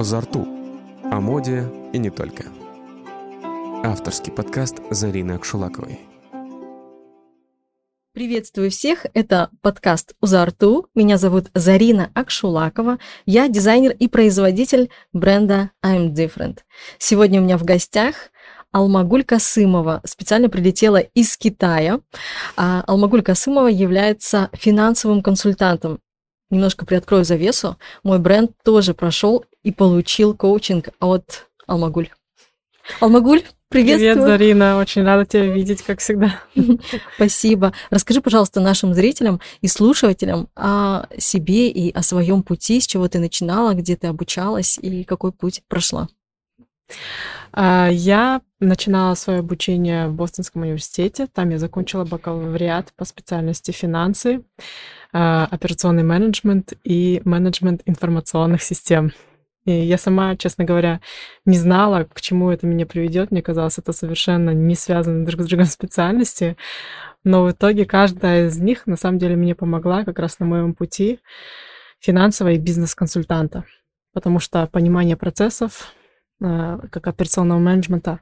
«Зарту» о моде и не только. Авторский подкаст Зарины Акшулаковой. Приветствую всех, это подкаст «Узарту». Меня зовут Зарина Акшулакова. Я дизайнер и производитель бренда I'm Different. Сегодня у меня в гостях Алмагуль Касымова специально прилетела из Китая. А Алмагуль Касымова является финансовым консультантом немножко приоткрою завесу, мой бренд тоже прошел и получил коучинг от Алмагуль. Алмагуль, приветствую. Привет, Зарина, очень рада тебя видеть, как всегда. Спасибо. Расскажи, пожалуйста, нашим зрителям и слушателям о себе и о своем пути, с чего ты начинала, где ты обучалась и какой путь прошла. А, я начинала свое обучение в Бостонском университете. Там я закончила бакалавриат по специальности финансы. А, операционный менеджмент и менеджмент информационных систем. И я сама, честно говоря, не знала, к чему это меня приведет. Мне казалось, это совершенно не связано друг с другом специальности. Но в итоге каждая из них на самом деле мне помогла как раз на моем пути финансового и бизнес-консультанта. Потому что понимание процессов, а, как операционного менеджмента,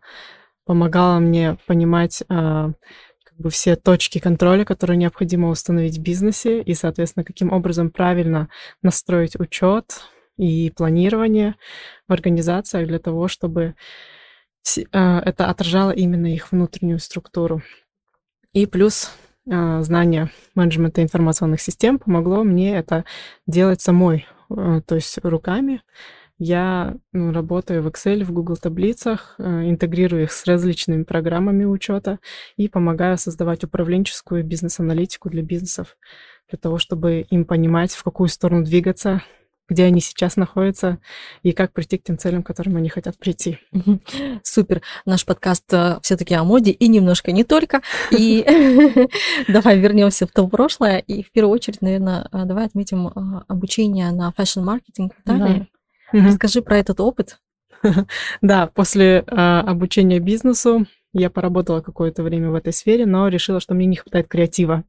помогало мне понимать а, как бы все точки контроля, которые необходимо установить в бизнесе, и, соответственно, каким образом правильно настроить учет и планирование в организациях для того, чтобы а, это отражало именно их внутреннюю структуру. И плюс а, знание менеджмента информационных систем помогло мне это делать самой, а, то есть руками, я ну, работаю в Excel, в Google таблицах, интегрирую их с различными программами учета и помогаю создавать управленческую бизнес-аналитику для бизнесов, для того, чтобы им понимать, в какую сторону двигаться, где они сейчас находятся и как прийти к тем целям, к которым они хотят прийти. Супер. Наш подкаст э, все-таки о моде и немножко не только. И давай вернемся в то прошлое. И в первую очередь, наверное, э, давай отметим обучение на fashion-маркетинг в Италии. Расскажи про этот опыт. Да, после э, обучения бизнесу я поработала какое-то время в этой сфере, но решила, что мне не хватает креатива.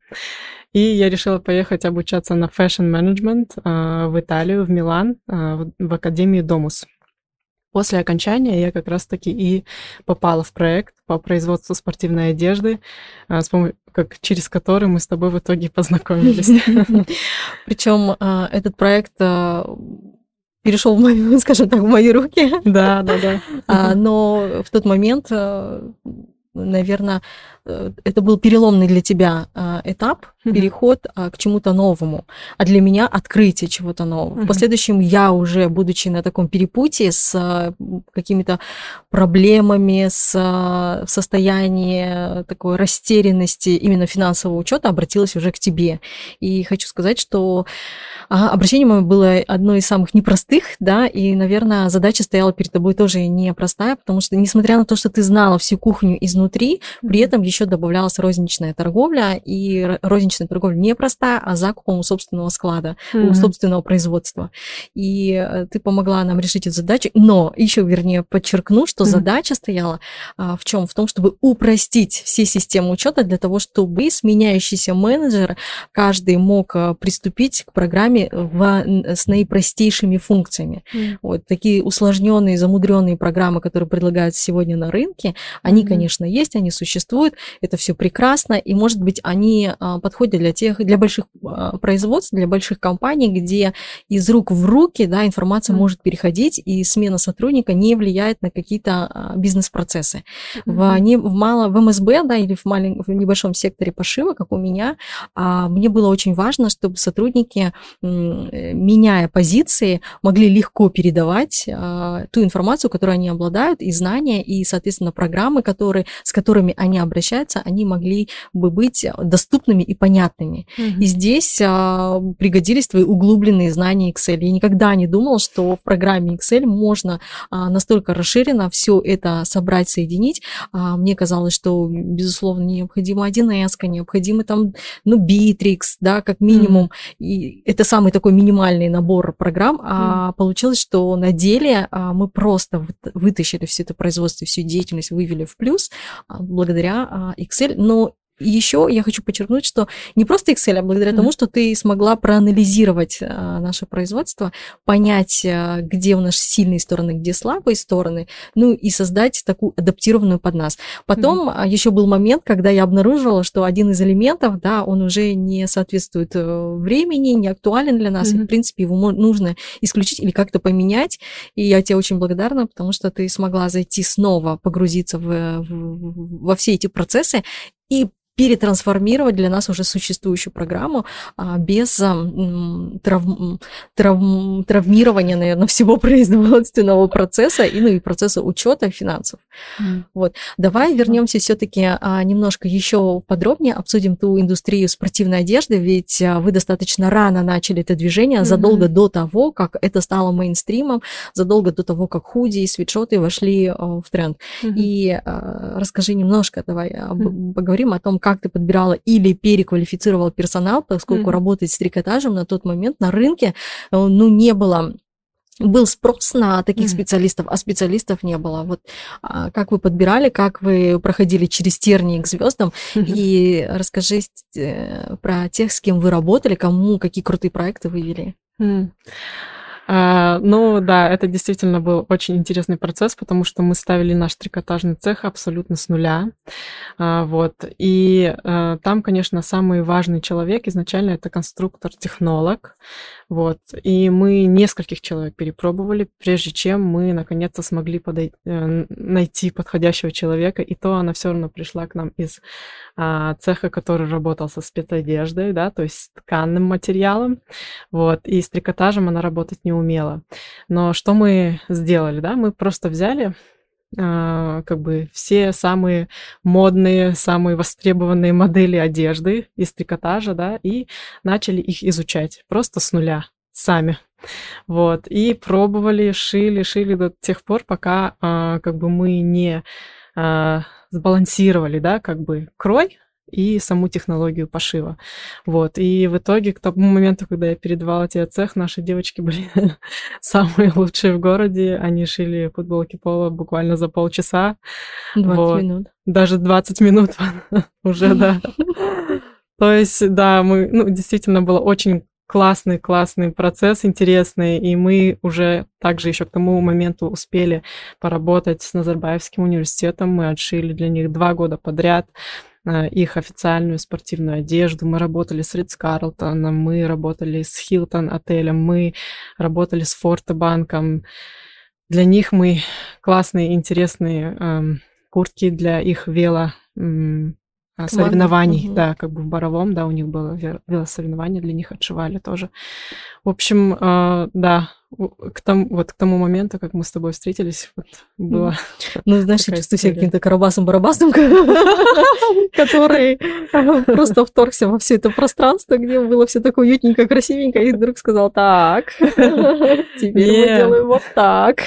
И я решила поехать обучаться на фэшн-менеджмент э, в Италию, в Милан, э, в Академию Домус. После окончания я как раз-таки и попала в проект по производству спортивной одежды, с помощью, как, через который мы с тобой в итоге познакомились. Причем этот проект перешел в мои, скажем так, в мои руки. Да, да, да. А, но в тот момент, э, наверное, это был переломный для тебя а, этап, переход а, к чему-то новому, а для меня открытие чего-то нового. В последующем я уже, будучи на таком перепутье с а, какими-то проблемами, с в состоянии такой растерянности именно финансового учета, обратилась уже к тебе. И хочу сказать, что обращение мое было одно из самых непростых, да, и, наверное, задача стояла перед тобой тоже непростая, потому что, несмотря на то, что ты знала всю кухню изнутри, при этом еще добавлялась розничная торговля, и розничная торговля не простая, а закупом собственного склада, mm-hmm. собственного производства. И э, ты помогла нам решить эту задачу, но еще, вернее, подчеркну, что mm-hmm. задача стояла а, в чем? В том, чтобы упростить все системы учета для того, чтобы сменяющийся менеджер каждый мог э, приступить к программе программе в, с наипростейшими функциями. Mm. Вот такие усложненные, замудренные программы, которые предлагаются сегодня на рынке, они, mm. конечно, есть, они существуют, это все прекрасно, и, может быть, они а, подходят для тех, для больших а, производств, для больших компаний, где из рук в руки, да, информация mm. может переходить, и смена сотрудника не влияет на какие-то а, бизнес-процессы. Mm. В, не, в, мало, в МСБ, да, или в, малень, в небольшом секторе пошива, как у меня, мне было очень важно, чтобы сотрудники меняя позиции, могли легко передавать ту информацию, которую они обладают, и знания, и, соответственно, программы, которые, с которыми они обращаются, они могли бы быть доступными и понятными. Mm-hmm. И здесь а, пригодились твои углубленные знания Excel. Я никогда не думала, что в программе Excel можно а, настолько расширенно все это собрать, соединить. А, мне казалось, что, безусловно, необходимо 1С, необходимо там, ну, Bittrex, да, как минимум. Mm-hmm. И это самый такой минимальный набор программ, а получилось, что на деле а, мы просто вытащили все это производство, всю деятельность, вывели в плюс а, благодаря а, Excel, но еще я хочу подчеркнуть, что не просто Excel, а благодаря mm-hmm. тому, что ты смогла проанализировать а, наше производство, понять, а, где у нас сильные стороны, где слабые стороны, ну и создать такую адаптированную под нас. Потом mm-hmm. еще был момент, когда я обнаружила, что один из элементов, да, он уже не соответствует э, времени, не актуален для нас, mm-hmm. и, в принципе, его нужно исключить или как-то поменять. И я тебе очень благодарна, потому что ты смогла зайти снова, погрузиться в, в, во все эти процессы и перетрансформировать для нас уже существующую программу а, без а, травм, травм, травмирования, наверное, всего производственного процесса и, ну, и процесса учета финансов. Mm. Вот. Давай вернемся все-таки а, немножко еще подробнее обсудим ту индустрию спортивной одежды, ведь а, вы достаточно рано начали это движение, mm-hmm. задолго до того, как это стало мейнстримом, задолго до того, как худи и свитшоты вошли а, в тренд. Mm-hmm. И а, расскажи немножко, давай mm-hmm. поговорим о том, как ты подбирала или переквалифицировала персонал, поскольку mm-hmm. работать с трикотажем на тот момент на рынке, э, ну, не было был спрос на таких mm-hmm. специалистов, а специалистов не было. Вот а, как вы подбирали, как вы проходили через тернии к звездам, mm-hmm. и расскажи э, про тех, с кем вы работали, кому какие крутые проекты вы вели. Mm. А, ну да, это действительно был очень интересный процесс, потому что мы ставили наш трикотажный цех абсолютно с нуля. А, вот. И а, там, конечно, самый важный человек изначально это конструктор-технолог. Вот. И мы нескольких человек перепробовали, прежде чем мы наконец-то смогли подойти, э, найти подходящего человека. И то она все равно пришла к нам из а, цеха, который работал со спецодеждой, да, то есть с тканным материалом. Вот. И с трикотажем она работать не умела. Но что мы сделали, да? Мы просто взяли как бы все самые модные, самые востребованные модели одежды из трикотажа, да, и начали их изучать просто с нуля сами. Вот, и пробовали, шили, шили до тех пор, пока uh, как бы мы не uh, сбалансировали, да, как бы крой и саму технологию пошива. Вот. И в итоге, к тому моменту, когда я передавала тебе цех, наши девочки были самые лучшие в городе. Они шили футболки пола буквально за полчаса. 20 вот. минут. Даже 20 минут уже, да. То есть, да, мы, ну, действительно было очень классный, классный процесс, интересный, и мы уже также еще к тому моменту успели поработать с Назарбаевским университетом, мы отшили для них два года подряд их официальную спортивную одежду. Мы работали с Ридс Карлтоном, мы работали с Хилтон отелем, мы работали с Форте-банком. Для них мы классные, интересные эм, куртки для их вело эм, соревнований, угу. да, как бы в Боровом, да, у них было велосоревнование, для них отшивали тоже. В общем, э, да, к тому, вот к тому моменту, как мы с тобой встретились, вот было... Ну, знаешь, я чувствую себя каким-то карабасом-барабасом, который просто вторгся во все это пространство, где было все такое уютненько, красивенько, и вдруг сказал, так, теперь мы делаем вот так.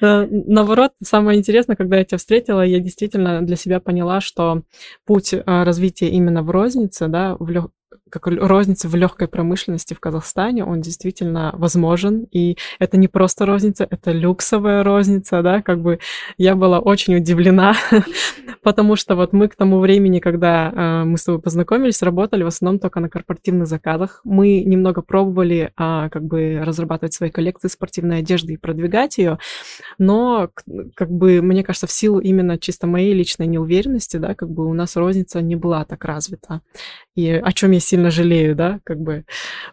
Наоборот, самое интересное, когда я тебя встретила, я действительно для себя поняла, что путь а, развития именно в рознице, да, в как розница в легкой промышленности в Казахстане, он действительно возможен. И это не просто розница, это люксовая розница, да, как бы я была очень удивлена, потому что вот мы к тому времени, когда э, мы с тобой познакомились, работали в основном только на корпоративных заказах. Мы немного пробовали э, как бы разрабатывать свои коллекции спортивной одежды и продвигать ее, но как бы, мне кажется, в силу именно чисто моей личной неуверенности, да, как бы у нас розница не была так развита. И о чем я сильно жалею, да, как бы,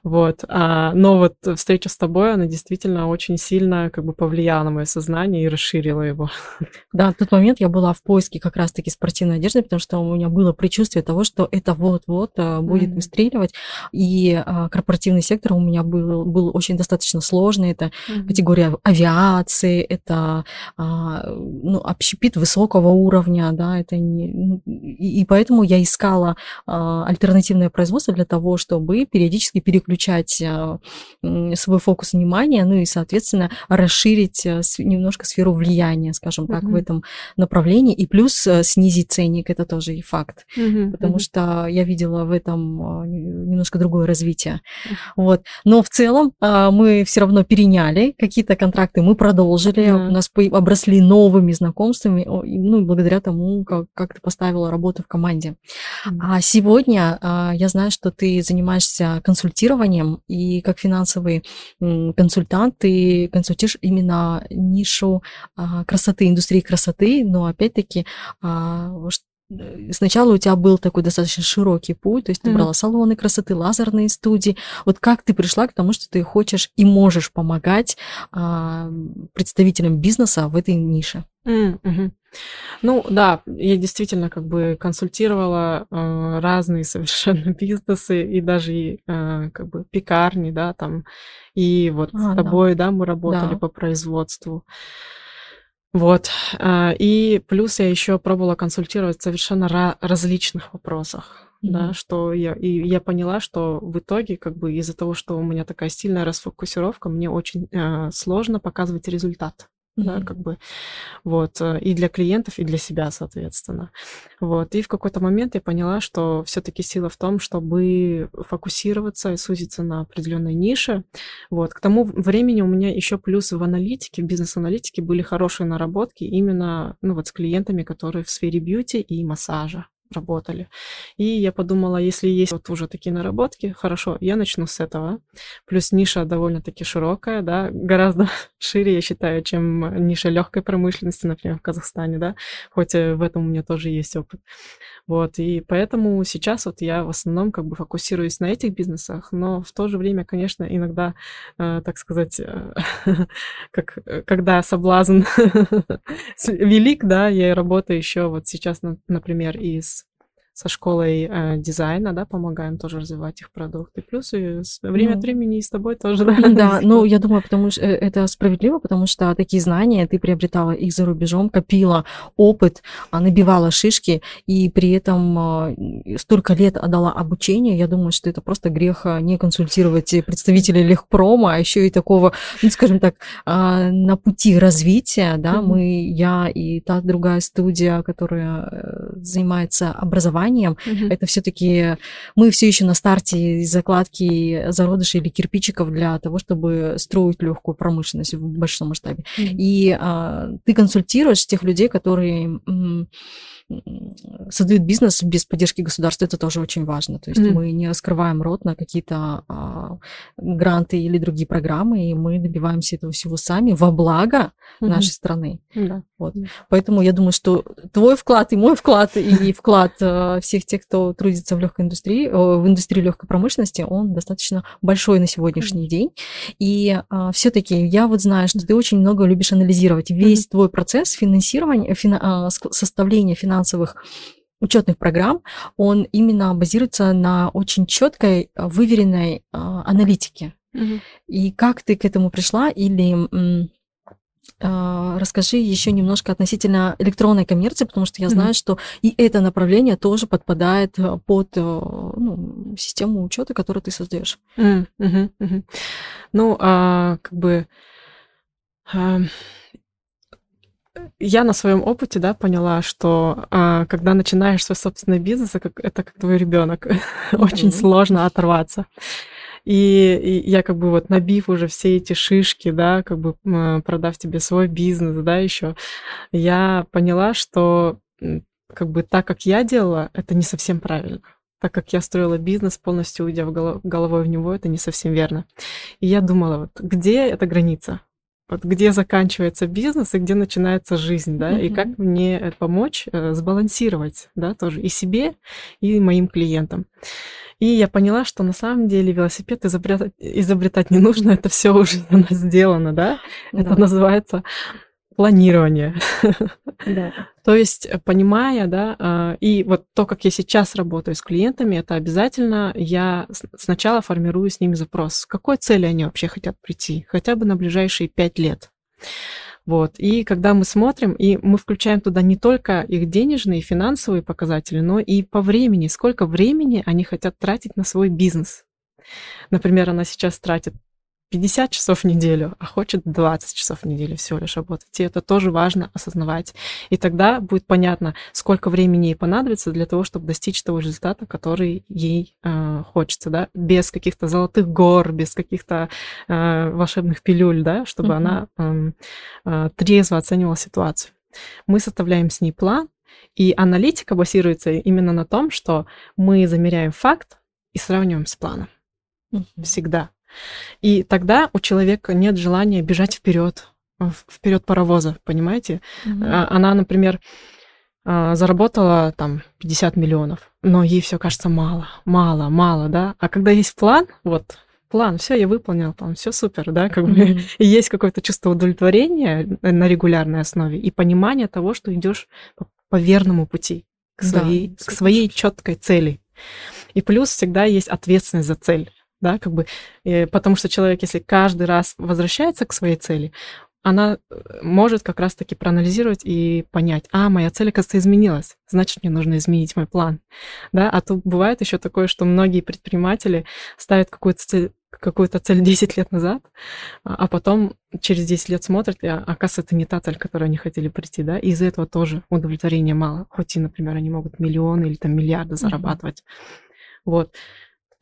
вот. А, но вот встреча с тобой, она действительно очень сильно как бы повлияла на мое сознание и расширила его. Да, в тот момент я была в поиске как раз-таки спортивной одежды, потому что у меня было предчувствие того, что это вот-вот а, будет mm-hmm. выстреливать. И а, корпоративный сектор у меня был, был очень достаточно сложный. Это mm-hmm. категория авиации, это а, ну, общепит высокого уровня, да, это не... Ну, и, и поэтому я искала а, альтернативное производство, запросы для того, чтобы периодически переключать свой фокус внимания, ну и, соответственно, расширить немножко сферу влияния, скажем так, mm-hmm. в этом направлении, и плюс снизить ценник, это тоже и факт, mm-hmm. потому mm-hmm. что я видела в этом немножко другое развитие. Mm-hmm. Вот. Но в целом мы все равно переняли какие-то контракты, мы продолжили, mm-hmm. у нас обросли новыми знакомствами, ну, благодаря тому, как, как ты поставила работу в команде. Mm-hmm. А сегодня а, я знаю, что ты занимаешься консультированием, и как финансовый консультант ты консультируешь именно нишу а, красоты, индустрии красоты, но опять-таки а, Э, сначала у тебя был такой достаточно широкий путь, то есть ты mm-hmm. брала салоны красоты, лазерные студии. Вот как ты пришла к тому, что ты хочешь и можешь помогать а, представителям бизнеса в этой нише? Ну да, я действительно как бы консультировала э, разные совершенно бизнесы и даже и, э, как бы пекарни, да, там. И вот а, с тобой, да, да мы работали да. по производству. Вот. А, и плюс я еще пробовала консультировать в совершенно различных вопросах. Mm-hmm. Да, что я, и я поняла, что в итоге, как бы из-за того, что у меня такая сильная расфокусировка, мне очень э, сложно показывать результат mm-hmm. да, как бы, вот, э, и для клиентов, и для себя, соответственно. Вот, и в какой-то момент я поняла, что все-таки сила в том, чтобы фокусироваться и сузиться на определенной нише. Вот, к тому времени у меня еще плюс в аналитике, в бизнес-аналитике были хорошие наработки именно, ну, вот с клиентами, которые в сфере бьюти и массажа работали. И я подумала, если есть вот уже такие наработки, хорошо, я начну с этого. Плюс ниша довольно-таки широкая, да, гораздо шире, я считаю, чем ниша легкой промышленности, например, в Казахстане, да, хоть э, в этом у меня тоже есть опыт. Вот, и поэтому сейчас вот я в основном как бы фокусируюсь на этих бизнесах, но в то же время, конечно, иногда, э, так сказать, э, как, э, когда соблазн велик, да, я работаю еще вот сейчас, например, и с со школой э, дизайна, да, помогаем тоже развивать их продукты. Плюс и время ну, от времени и с тобой тоже, да. Да, ну, я думаю, потому что э, это справедливо, потому что такие знания ты приобретала их за рубежом, копила опыт, а, набивала шишки, и при этом а, столько лет отдала обучение. Я думаю, что это просто грех а, не консультировать представителей легпрома, а еще и такого, ну, скажем так, на пути развития, да, mm-hmm. мы, я и та другая студия, которая э, занимается образованием, образованием. Угу. Это все-таки мы все еще на старте закладки зародышей или кирпичиков для того, чтобы строить легкую промышленность в большом масштабе. Угу. И а, ты консультируешь тех людей, которые создают бизнес без поддержки государства, это тоже очень важно. То есть mm мы не раскрываем рот на какие-то а, гранты или другие программы, и мы добиваемся этого всего сами во благо mm нашей страны. Да. Вот. Поэтому я думаю, что твой вклад и мой вклад, и вклад а, всех тех, кто трудится в легкой индустрии, в индустрии легкой промышленности, он достаточно большой на сегодняшний день. И а, все-таки я вот знаю, что ты очень много любишь анализировать весь твой процесс финансирования, фина, а, составления финансовых финансовых учетных программ, он именно базируется на очень четкой, э, выверенной э, аналитике. Угу. И как ты к этому пришла? Или э, расскажи еще немножко относительно электронной коммерции, потому что я знаю, mm что и это направление тоже подпадает под ну, систему учета, которую ты создаешь. Mm -hmm. Ну, а, как бы а, я на своем опыте, да, поняла, что а, когда начинаешь свой собственный бизнес, это как, это как твой ребенок, очень сложно оторваться. И, и я как бы вот набив уже все эти шишки, да, как бы продав тебе свой бизнес, да, еще, я поняла, что как бы так, как я делала, это не совсем правильно так как я строила бизнес, полностью уйдя в голов- головой в него, это не совсем верно. И я думала, вот где эта граница? Вот где заканчивается бизнес и где начинается жизнь, да, mm-hmm. и как мне помочь э, сбалансировать, да, тоже и себе, и моим клиентам. И я поняла, что на самом деле велосипед изобретать, изобретать не нужно, это все уже у нас сделано, да, да. это называется планирование. Да. То есть, э, понимая, да, а, и вот то, как я сейчас работаю с клиентами, это обязательно я сначала формирую с ними запрос, с какой цели они вообще хотят прийти, хотя бы на ближайшие пять лет. Вот. И когда мы смотрим, и мы включаем туда не только их денежные, финансовые показатели, но и по времени, сколько времени они хотят тратить на свой бизнес. Например, она сейчас тратит 50 часов в неделю, а хочет 20 часов в неделю всего лишь работать. И это тоже важно осознавать. И тогда будет понятно, сколько времени ей понадобится для того, чтобы достичь того результата, который ей э, хочется, да, без каких-то золотых гор, без каких-то э, волшебных пилюль, да, чтобы mm-hmm. она э, э, трезво оценивала ситуацию. Мы составляем с ней план, и аналитика базируется именно на том, что мы замеряем факт и сравниваем с планом. Mm-hmm. Всегда. И тогда у человека нет желания бежать вперед, вперед паровоза, понимаете? Mm-hmm. Она, например, а, заработала там 50 миллионов, но ей все кажется мало, мало, мало, да. А когда есть план, вот план, все, я выполнил, там, все супер, да, как mm-hmm. бы и есть какое-то чувство удовлетворения на регулярной основе и понимание того, что идешь по, по верному пути к своей, да, к своей четкой цели. И плюс всегда есть ответственность за цель да, как бы, и, потому что человек, если каждый раз возвращается к своей цели, она э, может как раз-таки проанализировать и понять, а, моя цель, оказывается, изменилась, значит, мне нужно изменить мой план, да, а то бывает еще такое, что многие предприниматели ставят какую-то цель, какую-то цель 10 лет назад, а, а потом через 10 лет смотрят, и а, оказывается, это не та цель, к которой они хотели прийти, да, и из-за этого тоже удовлетворения мало, хоть и, например, они могут миллионы или там миллиарды зарабатывать, mm-hmm. вот.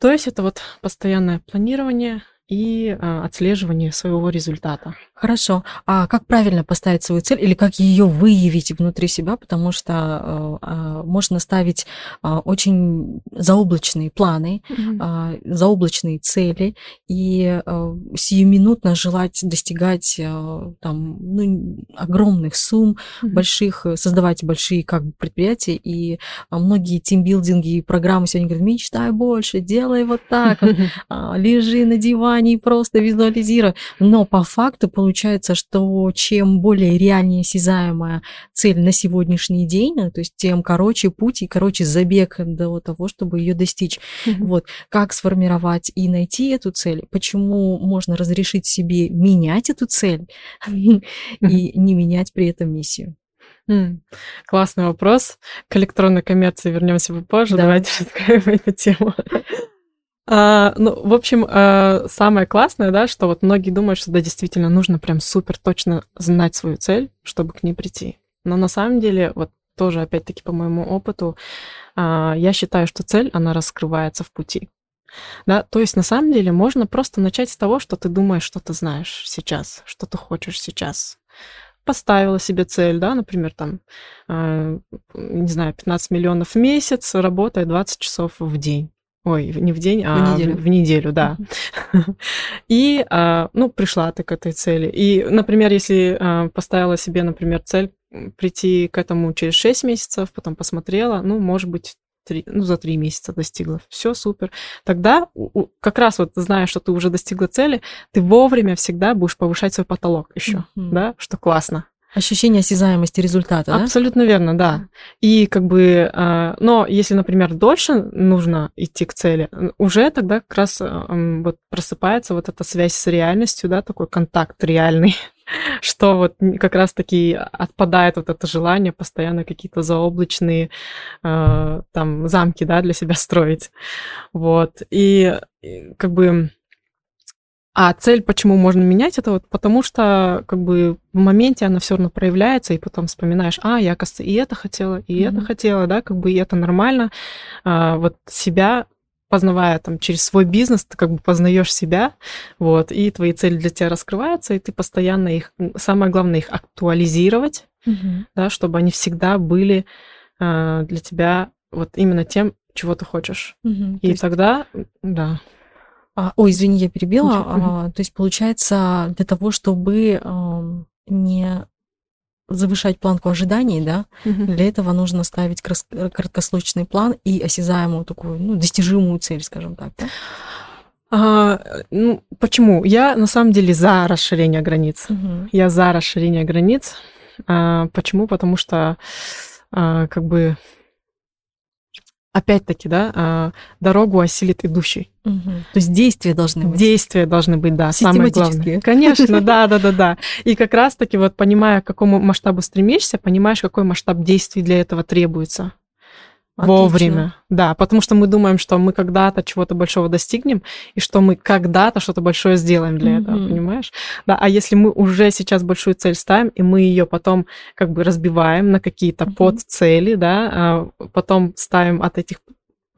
То есть это вот постоянное планирование и а, отслеживание своего результата. Хорошо. А как правильно поставить свою цель или как ее выявить внутри себя? Потому что э, можно ставить э, очень заоблачные планы, mm-hmm. э, заоблачные цели и э, сиюминутно желать достигать э, там, ну, огромных сумм, mm-hmm. больших, создавать большие как бы, предприятия. И э, многие тимбилдинги и программы сегодня говорят, мечтай больше, делай вот так, лежи на диване и просто визуализируй. Но по факту получается, что чем более реальнее осязаемая цель на сегодняшний день, то есть тем короче путь и короче забег до того, чтобы ее достичь. Mm-hmm. Вот как сформировать и найти эту цель, почему можно разрешить себе менять эту цель и не менять при этом миссию. Mm. Классный вопрос. К электронной коммерции вернемся попозже. Да. Давайте раскроем эту тему. А, ну, в общем, а, самое классное, да, что вот многие думают, что да, действительно нужно прям супер точно знать свою цель, чтобы к ней прийти. Но на самом деле, вот тоже, опять-таки, по моему опыту, а, я считаю, что цель, она раскрывается в пути. Да, то есть на самом деле можно просто начать с того, что ты думаешь, что ты знаешь сейчас, что ты хочешь сейчас. Поставила себе цель, да, например, там, э, не знаю, 15 миллионов в месяц, работая 20 часов в день. Ой, не в день, а в неделю, в, в неделю да. И, а, ну, пришла ты к этой цели. И, например, если а, поставила себе, например, цель прийти к этому через 6 месяцев, потом посмотрела, ну, может быть, 3, ну, за 3 месяца достигла. Все супер. Тогда, как раз вот зная, что ты уже достигла цели, ты вовремя всегда будешь повышать свой потолок еще, mm-hmm. да, что классно. Ощущение осязаемости результата, да? Абсолютно верно, да. И как бы, а, но если, например, дольше нужно идти к цели, уже тогда как раз вот просыпается вот эта связь с реальностью, да, такой контакт реальный, что вот как раз-таки отпадает вот это желание постоянно какие-то заоблачные а, там замки, да, для себя строить. Вот. И как бы а цель, почему можно менять, это вот потому что как бы в моменте она все равно проявляется, и потом вспоминаешь, а, я, оказывается, и это хотела, и mm-hmm. это хотела, да, как бы и это нормально. А, вот себя познавая там через свой бизнес, ты как бы познаешь себя, вот, и твои цели для тебя раскрываются, и ты постоянно их, самое главное, их актуализировать, mm-hmm. да, чтобы они всегда были а, для тебя вот именно тем, чего ты хочешь. Mm-hmm. И То есть... тогда, да. А, ой, извини, я перебила. А, то есть, получается, для того, чтобы а, не завышать планку ожиданий, да, угу. для этого нужно ставить краткосрочный план и осязаемую такую, ну, достижимую цель, скажем так, да? А, ну, почему? Я на самом деле за расширение границ. Угу. Я за расширение границ. А, почему? Потому что а, как бы опять-таки, да, а, дорогу осилит идущий. Угу. То есть действия должны быть. Действия должны быть, да, самое главное. Конечно, да, да, да, да. И как раз-таки вот понимая, к какому масштабу стремишься, понимаешь, какой масштаб действий для этого требуется. Отлично. Вовремя, да, потому что мы думаем, что мы когда-то чего-то большого достигнем, и что мы когда-то что-то большое сделаем для mm-hmm. этого, понимаешь? Да, а если мы уже сейчас большую цель ставим, и мы ее потом как бы разбиваем на какие-то mm-hmm. подцели, да, а потом ставим от этих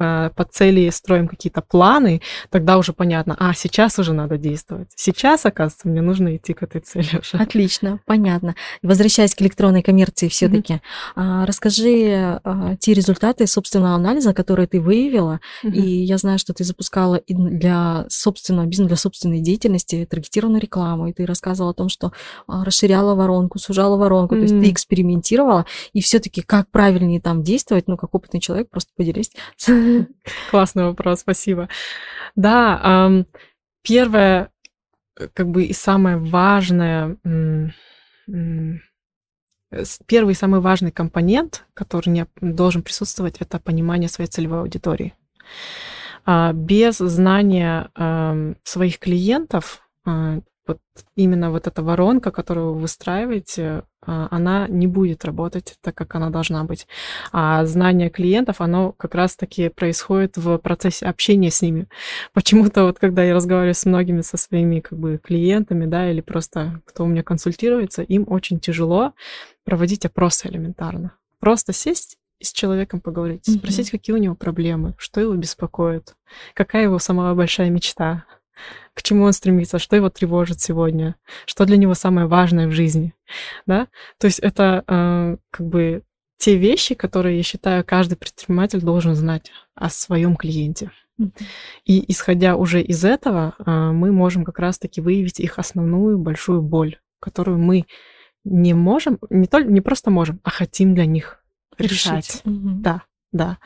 Э, по цели строим какие-то планы, тогда уже понятно, а сейчас уже надо действовать. Сейчас, оказывается, мне нужно идти к этой цели уже. Отлично, понятно. Возвращаясь к электронной коммерции все-таки, mm-hmm. расскажи а, те результаты собственного анализа, которые ты выявила, mm-hmm. и я знаю, что ты запускала и для собственного бизнеса, для собственной деятельности таргетированную рекламу, и ты рассказывала о том, что а, расширяла воронку, сужала воронку, mm-hmm. то есть ты экспериментировала, и все-таки как правильнее там действовать, ну, как опытный человек, просто поделись Классный вопрос, спасибо. Да, первое, э, как бы и самое важное, первый и самый важный компонент, который не должен присутствовать, это понимание своей целевой аудитории. А, без знания своих клиентов а, вот именно вот эта воронка, которую вы выстраиваете, она не будет работать так, как она должна быть. А знание клиентов, оно как раз-таки происходит в процессе общения с ними. Почему-то вот когда я разговариваю с многими со своими как бы клиентами, да, или просто кто у меня консультируется, им очень тяжело проводить опросы элементарно. Просто сесть и с человеком поговорить, mm-hmm. спросить, какие у него проблемы, что его беспокоит, какая его самая большая мечта, к чему он стремится, что его тревожит сегодня, что для него самое важное в жизни, да? То есть это э, как бы те вещи, которые, я считаю, каждый предприниматель должен знать о своем клиенте. И исходя уже из этого, э, мы можем как раз-таки выявить их основную большую боль, которую мы не можем, не, только, не просто можем, а хотим для них решать. Угу. Да, да.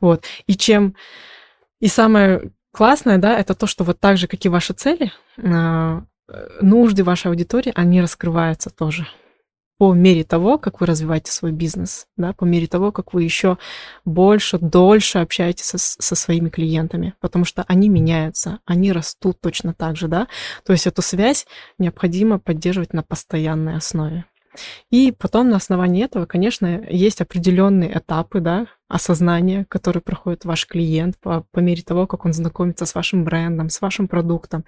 Вот. И чем... И самое классное, да, это то, что вот так же, как и ваши цели, а, нужды вашей аудитории, они раскрываются тоже по мере того, как вы развиваете свой бизнес, да, по мере того, как вы еще больше, дольше общаетесь со, со своими клиентами, потому что они меняются, они растут точно так же, да, то есть эту связь необходимо поддерживать на постоянной основе. И потом на основании этого, конечно, есть определенные этапы да, осознания, которые проходит ваш клиент по, по мере того, как он знакомится с вашим брендом, с вашим продуктом.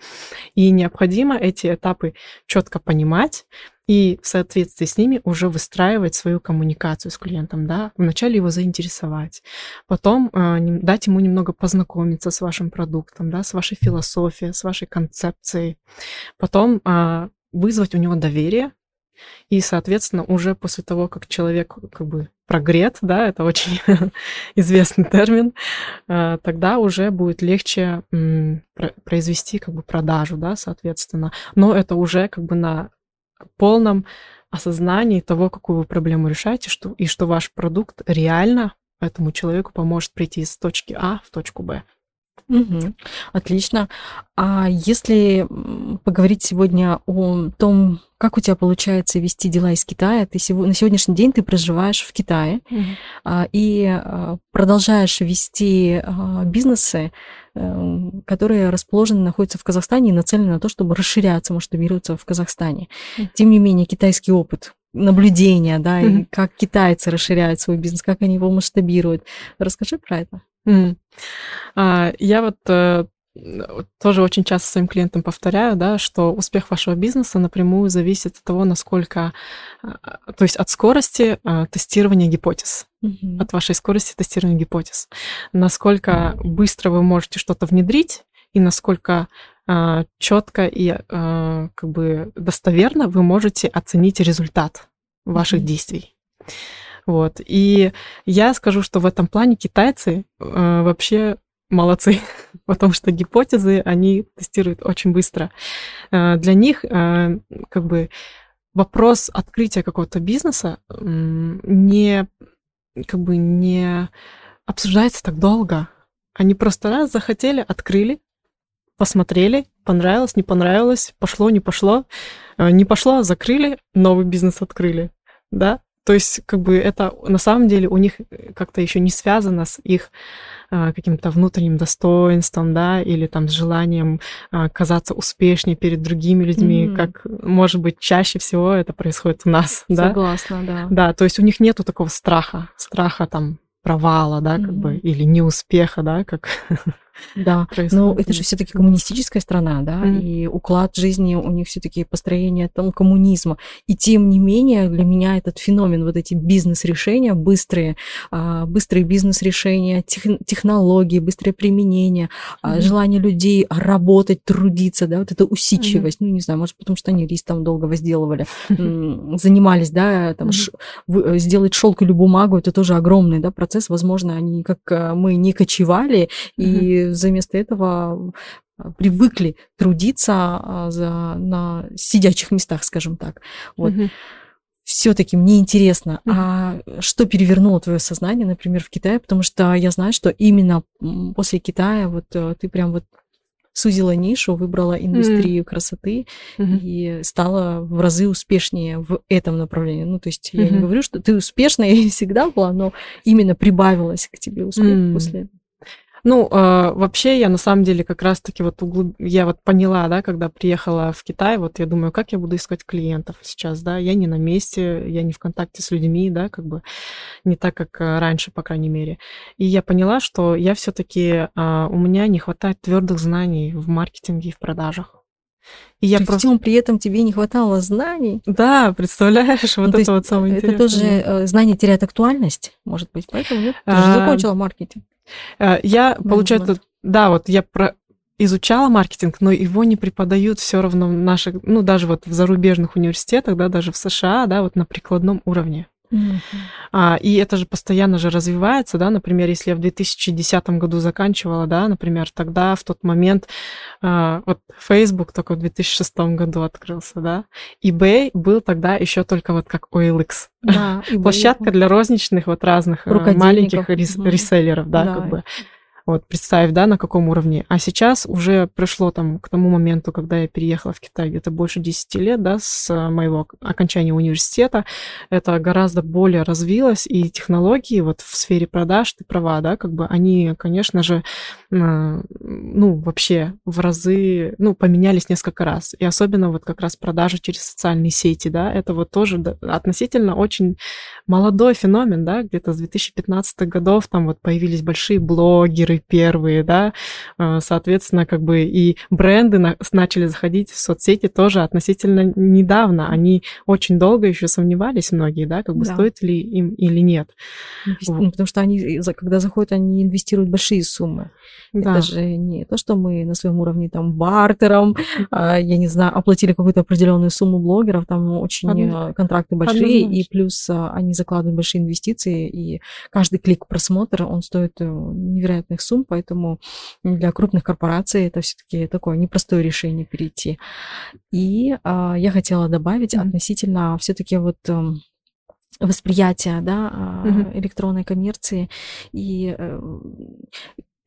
И необходимо эти этапы четко понимать и в соответствии с ними уже выстраивать свою коммуникацию с клиентом, да, вначале его заинтересовать, потом э, дать ему немного познакомиться с вашим продуктом, да, с вашей философией, с вашей концепцией, потом э, вызвать у него доверие, и, соответственно, уже после того, как человек как бы прогрет, да, это очень известный термин, э, тогда уже будет легче произвести как бы продажу, да, соответственно. Но это уже как бы на полном осознании того, какую вы проблему решаете, что, и что ваш продукт реально этому человеку поможет прийти из точки А в точку Б. Угу. Отлично. А если поговорить сегодня о том, как у тебя получается вести дела из Китая, ты сего, на сегодняшний день ты проживаешь в Китае а, и а, продолжаешь вести а, бизнесы, а, которые расположены, находятся в Казахстане и нацелены на то, чтобы расширяться, масштабироваться в Казахстане. Угу. Тем не менее, китайский опыт наблюдения, да, mm-hmm. и как китайцы расширяют свой бизнес, как они его масштабируют. Расскажи про это. Mm. А, я вот э, тоже очень часто своим клиентам повторяю, да, что успех вашего бизнеса напрямую зависит от того, насколько, а, то есть от скорости а, тестирования гипотез, mm-hmm. от вашей скорости тестирования гипотез, насколько быстро вы можете что-то внедрить и насколько а, четко и а, как бы достоверно вы можете оценить результат ваших mm-hmm. действий. Вот. И я скажу, что в этом плане китайцы э, вообще молодцы, потому что гипотезы они тестируют очень быстро. Э, для них э, как бы вопрос открытия какого-то бизнеса не как бы не обсуждается так долго. Они просто раз захотели, открыли, посмотрели, понравилось, не понравилось, пошло, не пошло, э, не пошло, закрыли, новый бизнес открыли, да, То есть, как бы это на самом деле у них как-то еще не связано с их а, каким-то внутренним достоинством, да, или там с желанием а, казаться успешнее перед другими людьми, mm-hmm. как, может быть, чаще всего это происходит у нас, да? Согласна, да. Да, то есть у них нету такого страха, страха там провала, да, как mm-hmm. бы, или неуспеха, да, как Да, но это же все-таки коммунистическая страна, да, mm-hmm. и уклад жизни у них все-таки построение там коммунизма. И тем не менее для меня этот феномен, вот эти бизнес-решения быстрые, а, быстрые бизнес-решения, тех, технологии, быстрое применение, mm-hmm. желание людей работать, трудиться, да, вот эта усидчивость, mm-hmm. ну не знаю, может потому что они рис там долго возделывали, занимались, да, там mm-hmm. сделать шелк или бумагу, это тоже огромный, да, процесс, возможно, они как э, мы не кочевали и вместо этого а, привыкли трудиться а, за, на сидячих местах, скажем так. Вот. Угу. Все-таки мне интересно, угу. а что перевернуло твое сознание, например, в Китае? Потому что я знаю, что именно после Китая вот э, ты прям вот сузила нишу, выбрала индустрию mm красоты mm-hmm. и стала в разы успешнее в этом направлении. Ну, то есть mm-hmm. я не говорю, что ты успешная всегда была, но именно прибавилась к тебе успех mm после этого. Ну, э, вообще я на самом деле как раз-таки вот углуб... я вот поняла, да, когда приехала в Китай, вот я думаю, как я буду искать клиентов сейчас, да, я не на месте, я не в контакте с людьми, да, как бы не так, как э, раньше, по крайней мере. И я поняла, что я все-таки э, у меня не хватает твердых знаний в маркетинге и в продажах. И я при просто... всем при этом тебе не хватало знаний. Да, представляешь, вот ну, это вот самое интересное. Это тоже э, знание теряет актуальность, может быть, поэтому нет? Ты же а, закончила маркетинг. Э, я, получается, да, вот я про изучала маркетинг, но его не преподают все равно в наших, ну, даже вот в зарубежных университетах, да, даже в США, да, вот на прикладном уровне. Mm-hmm. А, и это же постоянно же развивается, да, например, если я в 2010 году заканчивала, да, например, тогда в тот момент а, вот Facebook только в 2006 году открылся, да, eBay был тогда еще только вот как OLX, да, площадка для розничных вот разных э, маленьких рес- mm-hmm. реселлеров, да, да, как бы. Вот, представь, да, на каком уровне. А сейчас уже пришло там к тому моменту, когда я переехала в Китай где-то больше 10 лет, да, с моего окончания университета. Это гораздо более развилось, и технологии вот в сфере продаж, ты права, да, как бы они, конечно же, ну, вообще в разы, ну, поменялись несколько раз. И особенно вот как раз продажи через социальные сети, да, это вот тоже относительно очень молодой феномен, да, где-то с 2015 годов там вот появились большие блогеры, первые, да, а, соответственно, как бы и бренды на, начали заходить в соцсети тоже относительно недавно. Они очень долго еще сомневались многие, да, как бы да. стоит ли им или нет. Ну, потому что они, когда заходят, они инвестируют большие суммы. Да. Это же не то, что мы на своем уровне там бартером, а, я не знаю, оплатили какую-то определенную сумму блогеров, там очень Одно... контракты большие, Однозначно. и плюс а, они закладывают большие инвестиции, и каждый клик просмотр, он стоит э, невероятных сумм, поэтому для крупных корпораций это все-таки такое непростое решение перейти. И а, я хотела добавить mm-hmm. относительно все-таки вот эм, восприятия да, mm-hmm. электронной коммерции и э,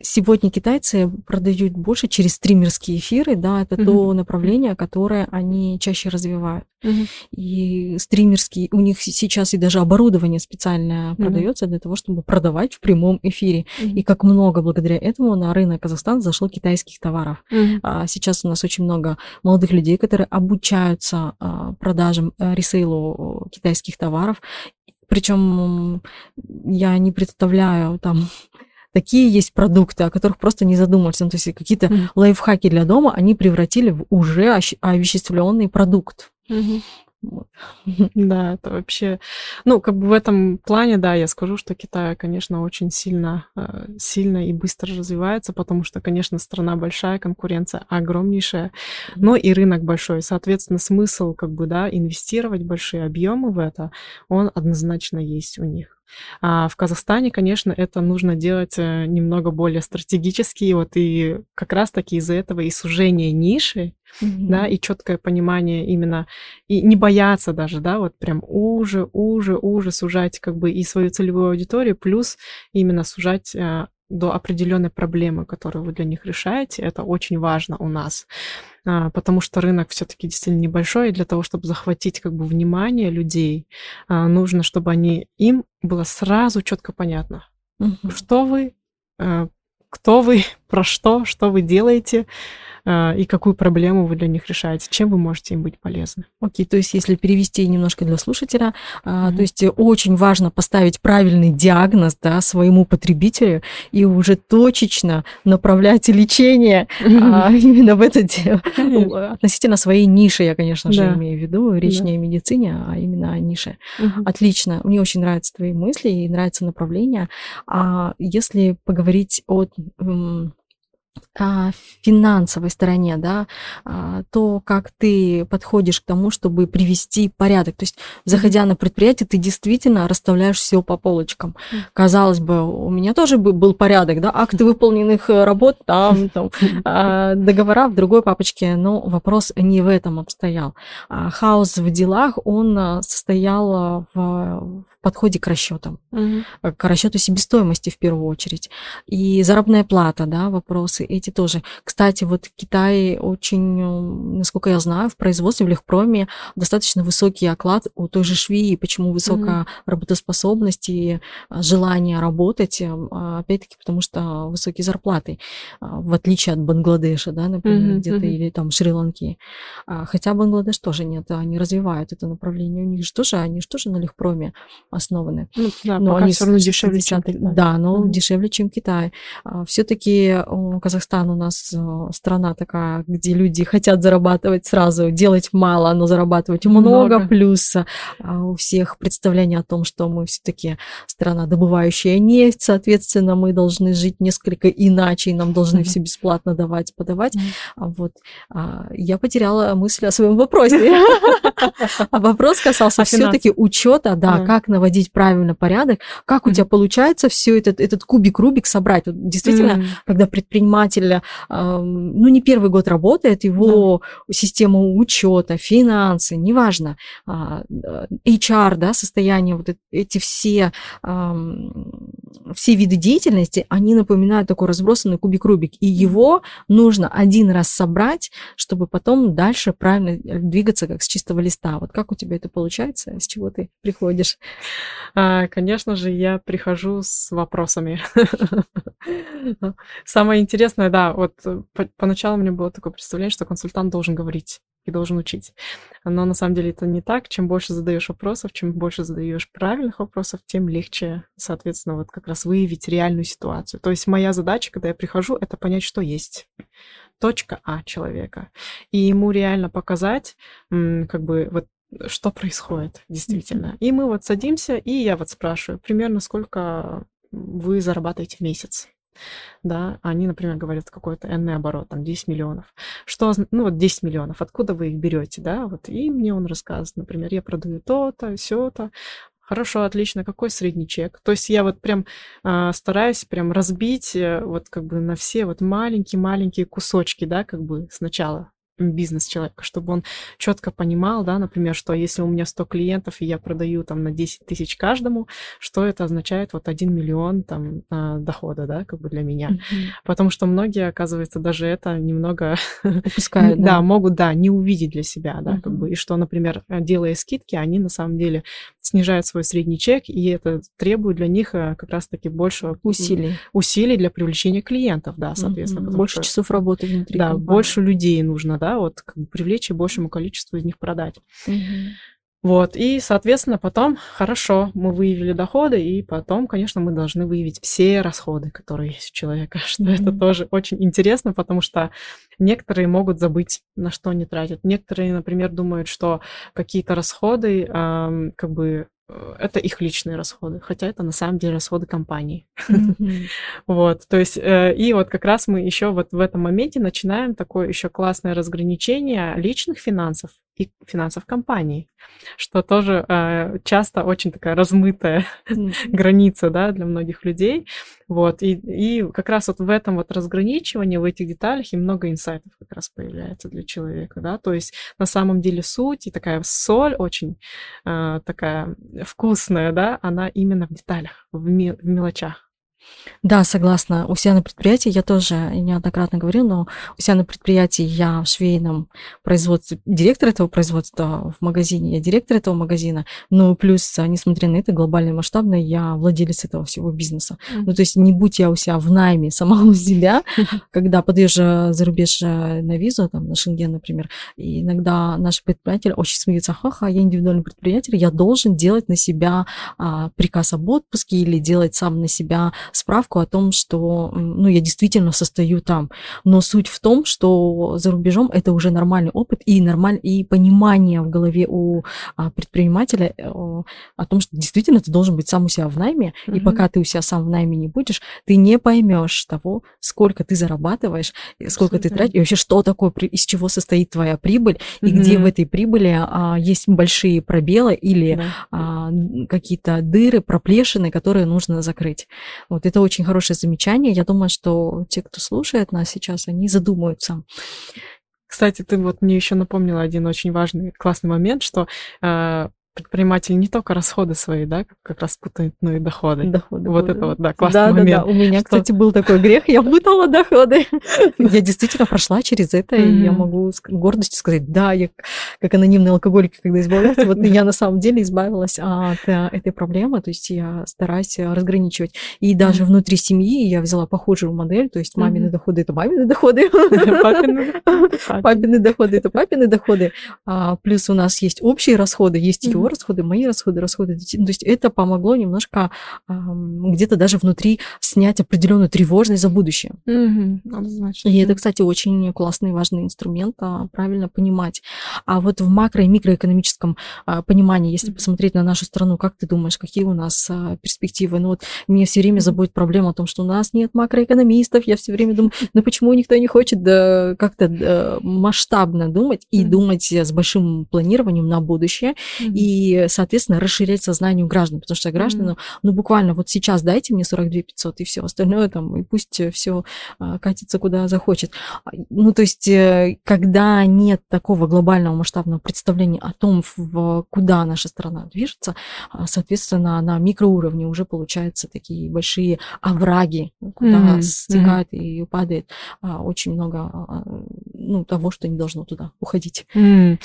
Сегодня китайцы продают больше через стримерские эфиры, да, это uh-huh. то направление, которое они чаще развивают. Uh-huh. И стримерские, у них сейчас и даже оборудование специальное uh-huh. продается для того, чтобы продавать в прямом эфире. Uh-huh. И как много благодаря этому на рынок Казахстана зашло китайских товаров. Uh-huh. А сейчас у нас очень много молодых людей, которые обучаются а, продажам, а, ресейлу китайских товаров. Причем я не представляю там такие есть продукты, о которых просто не задумывались. Ну, то есть какие-то mm. лайфхаки для дома они превратили в уже овеществленный продукт. Mm-hmm. Вот. Да, это вообще, ну, как бы в этом плане, да, я скажу, что Китай, конечно, очень сильно, э, сильно и быстро развивается, потому что, конечно, страна большая, конкуренция огромнейшая, но и рынок большой, соответственно, смысл, как бы, да, инвестировать большие объемы в это, он однозначно есть у них. А в Казахстане, конечно, это нужно делать э, немного более стратегически, вот и как раз-таки из-за этого и сужение ниши, mm-hmm. да, и четкое понимание именно, и не бояться даже, да, вот прям уже, уже, уже сужать как бы и свою целевую аудиторию, плюс именно сужать э, до определенной проблемы, которую вы для них решаете. Это очень важно у нас. А, потому что рынок все-таки действительно небольшой, и для того, чтобы захватить как бы внимание людей, а, нужно, чтобы они им было сразу четко понятно, угу. что вы, а, кто вы, про что, что вы делаете, а, и какую проблему вы для них решаете, чем вы можете им быть полезны. Окей, то есть если перевести немножко для слушателя, mm-hmm. то есть очень важно поставить правильный диагноз да, своему потребителю и уже точечно направлять лечение mm-hmm. именно в это дело. Относительно своей ниши, я, конечно же, да. имею в виду, речь да. не о медицине, а именно о нише. Mm-hmm. Отлично, мне очень нравятся твои мысли и нравится направление. А если поговорить о финансовой стороне, да, а, то, как ты подходишь к тому, чтобы привести порядок. То есть, заходя на предприятие, ты действительно расставляешь все по полочкам. Казалось бы, у меня тоже был порядок, да, акты выполненных э, работ, там, там а, договора в другой папочке, но вопрос не в этом обстоял. Хаос в делах, он состоял в подходе к расчетам, угу. к расчету себестоимости в первую очередь. И заработная плата, да, вопросы эти тоже. Кстати, вот Китай очень, насколько я знаю, в производстве, в легпроме достаточно высокий оклад у той же швеи. Почему высокая угу. работоспособность и а, желание работать? А, опять-таки, потому что высокие зарплаты, в отличие от Бангладеша, да, например, угу, где-то, угу. или там Шри-Ланки. Хотя Бангладеш тоже нет, они развивают это направление. У них же тоже, они же тоже на легпроме основаны. Ну, да, но они все равно дешевле, чем Китай. Да, но mm дешевле, чем Китай. А, Все-таки Казахстан у нас э, страна такая, где люди хотят зарабатывать сразу, делать мало, но зарабатывать много, много. плюс а, у всех представление о том, что мы все-таки страна, добывающая нефть, соответственно, мы должны жить несколько иначе, и нам должны все бесплатно давать, подавать. mm Вот. Я потеряла мысль о своем вопросе. А вопрос касался все-таки учета, да, как наводить правильно порядок, как у тебя получается все этот, этот кубик Рубик собрать. Вот действительно, когда предприниматель, ну, не первый год работает, его система учета, финансы, неважно, а, HR, да, состояние, вот эти все, все виды деятельности, они напоминают такой разбросанный кубик Рубик, и его нужно один раз собрать, чтобы потом дальше правильно двигаться как с чистого листа. Вот как у тебя это получается, с чего ты приходишь? А, конечно же, я прихожу с вопросами. Самое интересное, да, вот э, поначалу у меня было такое представление, что консультант должен говорить и должен учить. Но на самом деле это не так. Чем больше задаешь вопросов, чем больше задаешь правильных вопросов, тем легче, соответственно, вот как раз выявить реальную ситуацию. То есть моя задача, когда я прихожу, это понять, что есть точка А человека. И ему реально показать, как бы, вот что происходит действительно. И мы вот садимся, и я вот спрашиваю, примерно сколько вы зарабатываете в месяц. Да, они, например, говорят какой-то n оборот, там 10 миллионов. Что, ну вот 10 миллионов, откуда вы их берете, да, вот, и мне он рассказывает, например, я продаю то-то, все-то, Хорошо, отлично. Какой средний чек? То есть я вот прям э, стараюсь прям разбить э, вот как бы на все вот маленькие-маленькие кусочки, да, как бы сначала бизнес человека, чтобы он четко понимал, да, например, что если у меня 100 клиентов, и я продаю там на 10 тысяч каждому, что это означает вот 1 миллион там а, дохода, да, как бы для меня. Mm-hmm. Потому что многие, оказывается, даже это немного упускают, да. да, могут, да, не увидеть для себя, да, mm-hmm. как бы, и что, например, делая скидки, они на самом деле снижают свой средний чек, и это требует для них э, как раз-таки больше усилий. усилий для привлечения клиентов, да, соответственно. Mm-hmm. Больше что, часов работы внутри. Да, компании. больше людей нужно, да, вот как бы привлечь и большему количеству из них продать. Mm-hmm. Вот, и, соответственно, потом, хорошо, мы выявили доходы, и потом, конечно, мы должны выявить все расходы, которые есть у человека, что mm-hmm. это тоже очень интересно, потому что некоторые могут забыть, на что они тратят. Некоторые, например, думают, что какие-то расходы, э, как бы, это их личные расходы, хотя это на самом деле расходы компании. Вот, то есть, э, и вот как раз мы еще вот в этом моменте начинаем такое еще классное разграничение личных финансов и финансов компании, что тоже э, часто очень такая размытая граница, да, для многих людей. Вот, и, и как раз вот в этом вот разграничивании, в этих деталях и много инсайтов как раз появляется для человека, да, то есть на самом деле суть и такая соль очень э, такая вкусная, да, она именно в деталях, в, ми- в мелочах. Да, согласна. У себя на предприятии я тоже неоднократно говорил, но у себя на предприятии я в швейном производстве, директор этого производства в магазине, я директор этого магазина, ну плюс, несмотря на это, глобально масштабно, я владелец этого всего бизнеса. Mm-hmm. Ну то есть не будь я у себя в найме сама у себя, когда подаешь за рубеж э, на визу, там, на Шенген, например, и иногда наши предприниматели очень смеются, ха-ха, я индивидуальный предприниматель, я должен делать на себя а, приказ об отпуске или делать сам на себя справку о том, что ну, я действительно состою там. Но суть в том, что за рубежом это уже нормальный опыт и нормаль... и понимание в голове у а, предпринимателя э, о том, что действительно ты должен быть сам у себя в найме, mm-hmm. и пока ты у себя сам в найме не будешь, ты не поймешь того, сколько ты зарабатываешь, сколько ты тратишь, и вообще что такое, из чего состоит твоя прибыль, mm-hmm. и где в этой прибыли а, есть большие пробелы или да. а, какие-то дыры, проплешины, которые нужно закрыть. Вот это очень хорошее замечание. Я думаю, что те, кто слушает нас сейчас, они задумаются. Кстати, ты вот мне еще напомнила один очень важный, классный момент, что э, предприниматель не только расходы свои, да, как раз путает, но и доходы. Доходы. Вот это вот, да, классный да, момент. Да, да, у меня, что... кстати, был такой грех, я путала доходы. Я действительно прошла через это, и я могу с гордостью сказать, да, я как анонимный алкоголик, когда избавляюсь, вот я на самом деле избавилась от э, этой проблемы, то есть я стараюсь разграничивать. И даже внутри семьи я взяла похожую модель, то есть мамины доходы – это мамины доходы, папины доходы – это папины доходы, а плюс у нас есть общие расходы, есть его расходы, мои расходы, расходы детей. То есть это помогло немножко где-то даже внутри снять определенную тревожность за будущее. Mm-hmm. И это, кстати, очень классный и важный инструмент, а, правильно понимать. А вот в макро- и микроэкономическом а, понимании, если посмотреть на нашу страну, как ты думаешь, какие у нас а, перспективы? Ну вот мне все время забудет проблема о том, что у нас нет макроэкономистов. Я все время думаю, ну почему никто не хочет да, как-то да, масштабно думать и думать с большим планированием на будущее mm-hmm. и и, соответственно, расширять сознание у граждан, потому что гражданам, mm-hmm. ну, буквально вот сейчас дайте мне 42 500 и все остальное там, и пусть все а, катится куда захочет. А, ну, то есть, э, когда нет такого глобального масштабного представления о том, в, куда наша страна движется, а, соответственно, на микроуровне уже получаются такие большие овраги, куда mm-hmm. стекает mm-hmm. и падает очень много ну, того, что не должно туда уходить. Mm.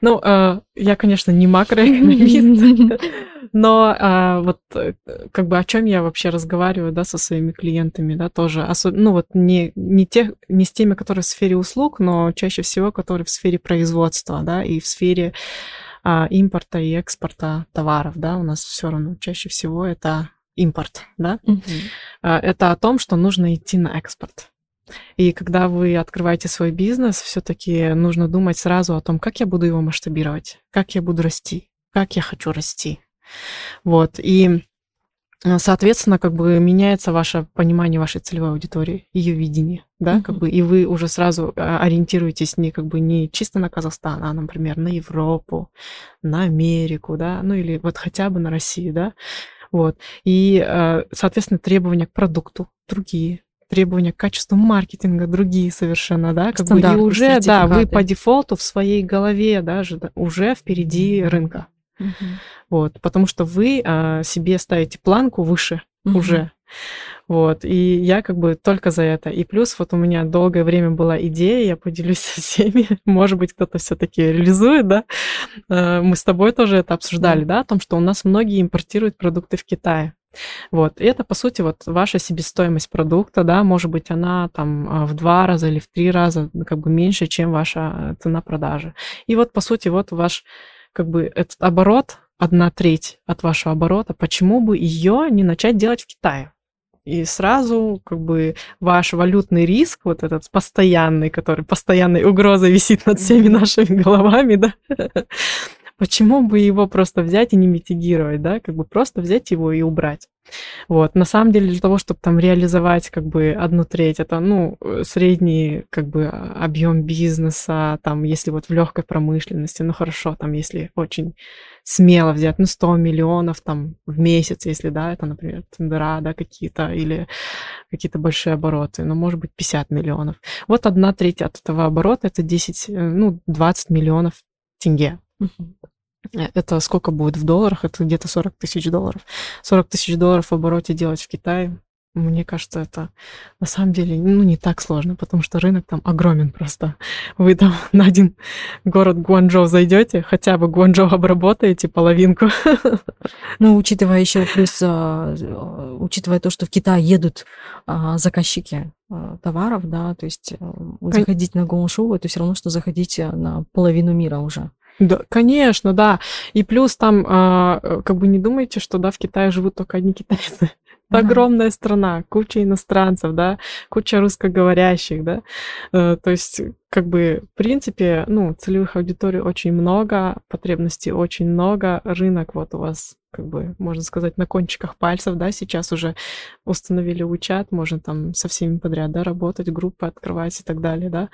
Ну, э, я, конечно, не макроэкономист, но а, вот э, как бы о чем я вообще разговариваю, да, со своими клиентами, да, тоже, особ... ну вот не не тех, не с теми, которые в сфере услуг, но чаще всего, которые в сфере производства, да, и в сфере а, импорта и экспорта товаров, да, у нас все равно чаще всего это импорт, да, mm-hmm. это о том, что нужно идти на экспорт. И когда вы открываете свой бизнес, все-таки нужно думать сразу о том, как я буду его масштабировать, как я буду расти, как я хочу расти. Вот. И э, Соответственно, как бы меняется ваше понимание вашей целевой аудитории, ее видение, да, mm-hmm. как бы, и вы уже сразу э, ориентируетесь не как бы не чисто на Казахстан, а, например, на Европу, на Америку, да, ну или вот хотя бы на Россию, да, вот. И, э, соответственно, требования к продукту другие, требования к качеству маркетинга другие совершенно, да, как бы, и уже, да, вы по дефолту в своей голове даже да, уже впереди рынка. Угу. Вот, потому что вы а, себе ставите планку выше угу. уже. Вот, и я как бы только за это. И плюс вот у меня долгое время была идея, я поделюсь со всеми, может быть, кто-то все таки реализует, да. А, мы с тобой тоже это обсуждали, да, о том, что у нас многие импортируют продукты в Китае. Вот, и это, по сути, вот ваша себестоимость продукта, да, может быть, она там а, в два раза или в три раза как бы меньше, чем ваша цена продажи. И вот, по сути, вот ваш, как бы, этот оборот, одна треть от вашего оборота, почему бы ее не начать делать в Китае? И сразу как бы ваш валютный риск, вот этот постоянный, который постоянной угрозой висит над всеми нашими головами, да, почему бы его просто взять и не митигировать, да, как бы просто взять его и убрать. Вот, на самом деле для того, чтобы там реализовать как бы одну треть, это, ну, средний как бы объем бизнеса, там, если вот в легкой промышленности, ну, хорошо, там, если очень смело взять, ну, 100 миллионов там в месяц, если, да, это, например, тендера, да, какие-то, или какие-то большие обороты, ну, может быть, 50 миллионов. Вот одна треть от этого оборота, это 10, ну, 20 миллионов тенге. Э, это сколько будет в долларах? Это где-то 40 тысяч долларов. 40 тысяч долларов в обороте делать в Китае мне кажется, это на самом деле ну, не так сложно, потому что рынок там огромен просто. Вы там на один город Гуанчжоу зайдете, хотя бы Гуанчжоу обработаете половинку. Ну, учитывая еще плюс, а, учитывая то, что в Китай едут а, заказчики а, товаров, да, то есть заходить на Гуанчжоу, это все равно, что заходить на половину мира уже. Да, конечно, да. И плюс там, как бы не думайте, что да, в Китае живут только одни китайцы. Это огромная страна, куча иностранцев, да, куча русскоговорящих, да. Э, то есть, как бы, в принципе, ну, целевых аудиторий очень много, потребностей очень много, рынок вот у вас, как бы, можно сказать, на кончиках пальцев, да, сейчас уже установили WeChat, можно там со всеми подряд, да, работать, группы открывать и так далее, да.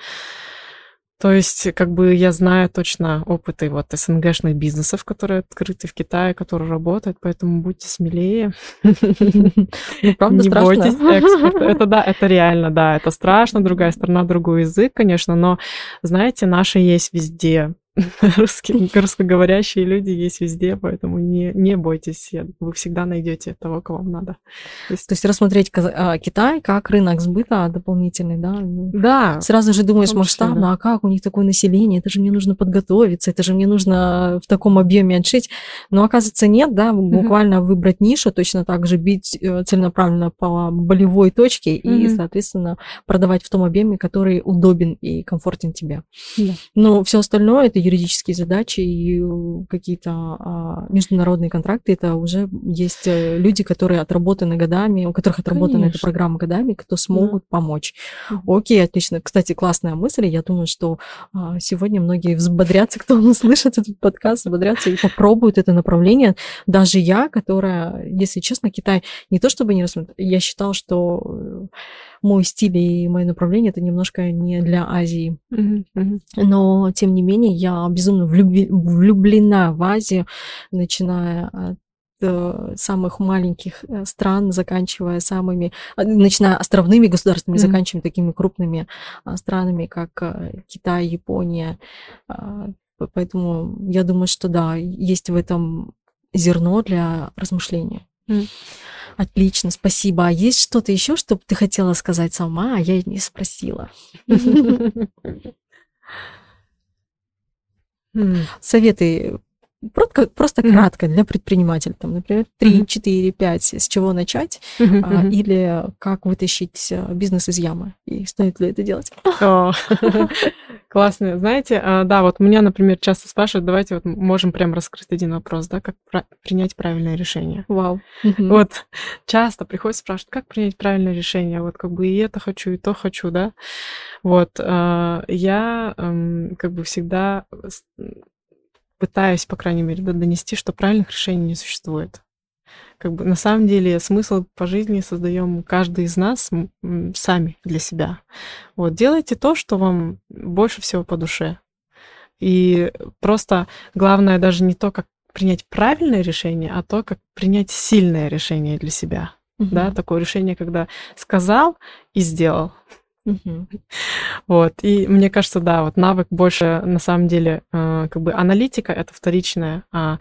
То есть, как бы я знаю точно опыты вот СНГшных бизнесов, которые открыты в Китае, которые работают, поэтому будьте смелее. Ну, правда, Не бойтесь экспорта. Это да, это реально, да, это страшно, другая страна, другой язык, конечно, но, знаете, наши есть везде. Русские, русскоговорящие люди есть везде, поэтому не, не бойтесь, вы всегда найдете того, кого вам надо. То есть, То есть рассмотреть а, Китай как рынок сбыта дополнительный, да? Ну, да. Sразу же думаешь масштабно, да. а как у них такое население, это же мне нужно подготовиться, это же мне нужно в таком объеме отшить. Но оказывается нет, да, буквально mm-hmm. выбрать нишу, точно так же бить э, целенаправленно по болевой точке mm-hmm. и, соответственно, продавать в том объеме, который удобен и комфортен тебе. Yeah. Но все остальное это юридические задачи и э, какие-то а, международные контракты, это уже есть э, люди, которые отработаны годами, у которых отработана Конечно. эта программа годами, кто смогут да. помочь. Окей, отлично. Кстати, классная мысль. Я думаю, что а, сегодня многие взбодрятся, кто слышит этот подкаст, взбодрятся и попробуют это направление. Даже я, которая, если честно, Китай не то чтобы не рассмотрела, я считала, что э, мой стиль и мое направление это немножко не для Азии. Но, тем не менее, я безумно влюблена в Азию, начиная от э, самых маленьких э, стран, заканчивая самыми, а, начиная островными государствами, mm-hmm. заканчивая такими крупными а, странами, как э, Китай, Япония. А, поэтому я думаю, что да, есть в этом зерно для размышления. Mm. Отлично, спасибо. А есть что-то еще, что ты хотела сказать сама, а я не спросила? Советы Просто, просто mm-hmm. кратко для предпринимателя, там, например, 3, mm-hmm. 4, 5, с чего начать, mm-hmm. а, или как вытащить э, бизнес из ямы, и стоит ли это делать. Классно. Знаете, а, да, вот меня, например, часто спрашивают, давайте вот можем прям раскрыть один вопрос, да, как принять правильное решение. Вау. Вот часто приходят спрашивать, как принять правильное решение, вот как бы и это хочу, и то хочу, да. Вот а, я эм, как бы всегда пытаюсь, по крайней мере, донести, что правильных решений не существует как бы на самом деле смысл по жизни создаем каждый из нас сами для себя. Вот делайте то, что вам больше всего по душе. И просто главное даже не то, как принять правильное решение, а то, как принять сильное решение для себя. Угу. Да, такое решение, когда сказал и сделал. Угу. Вот, и мне кажется, да, вот навык больше на самом деле, э, как бы аналитика это вторичная, а,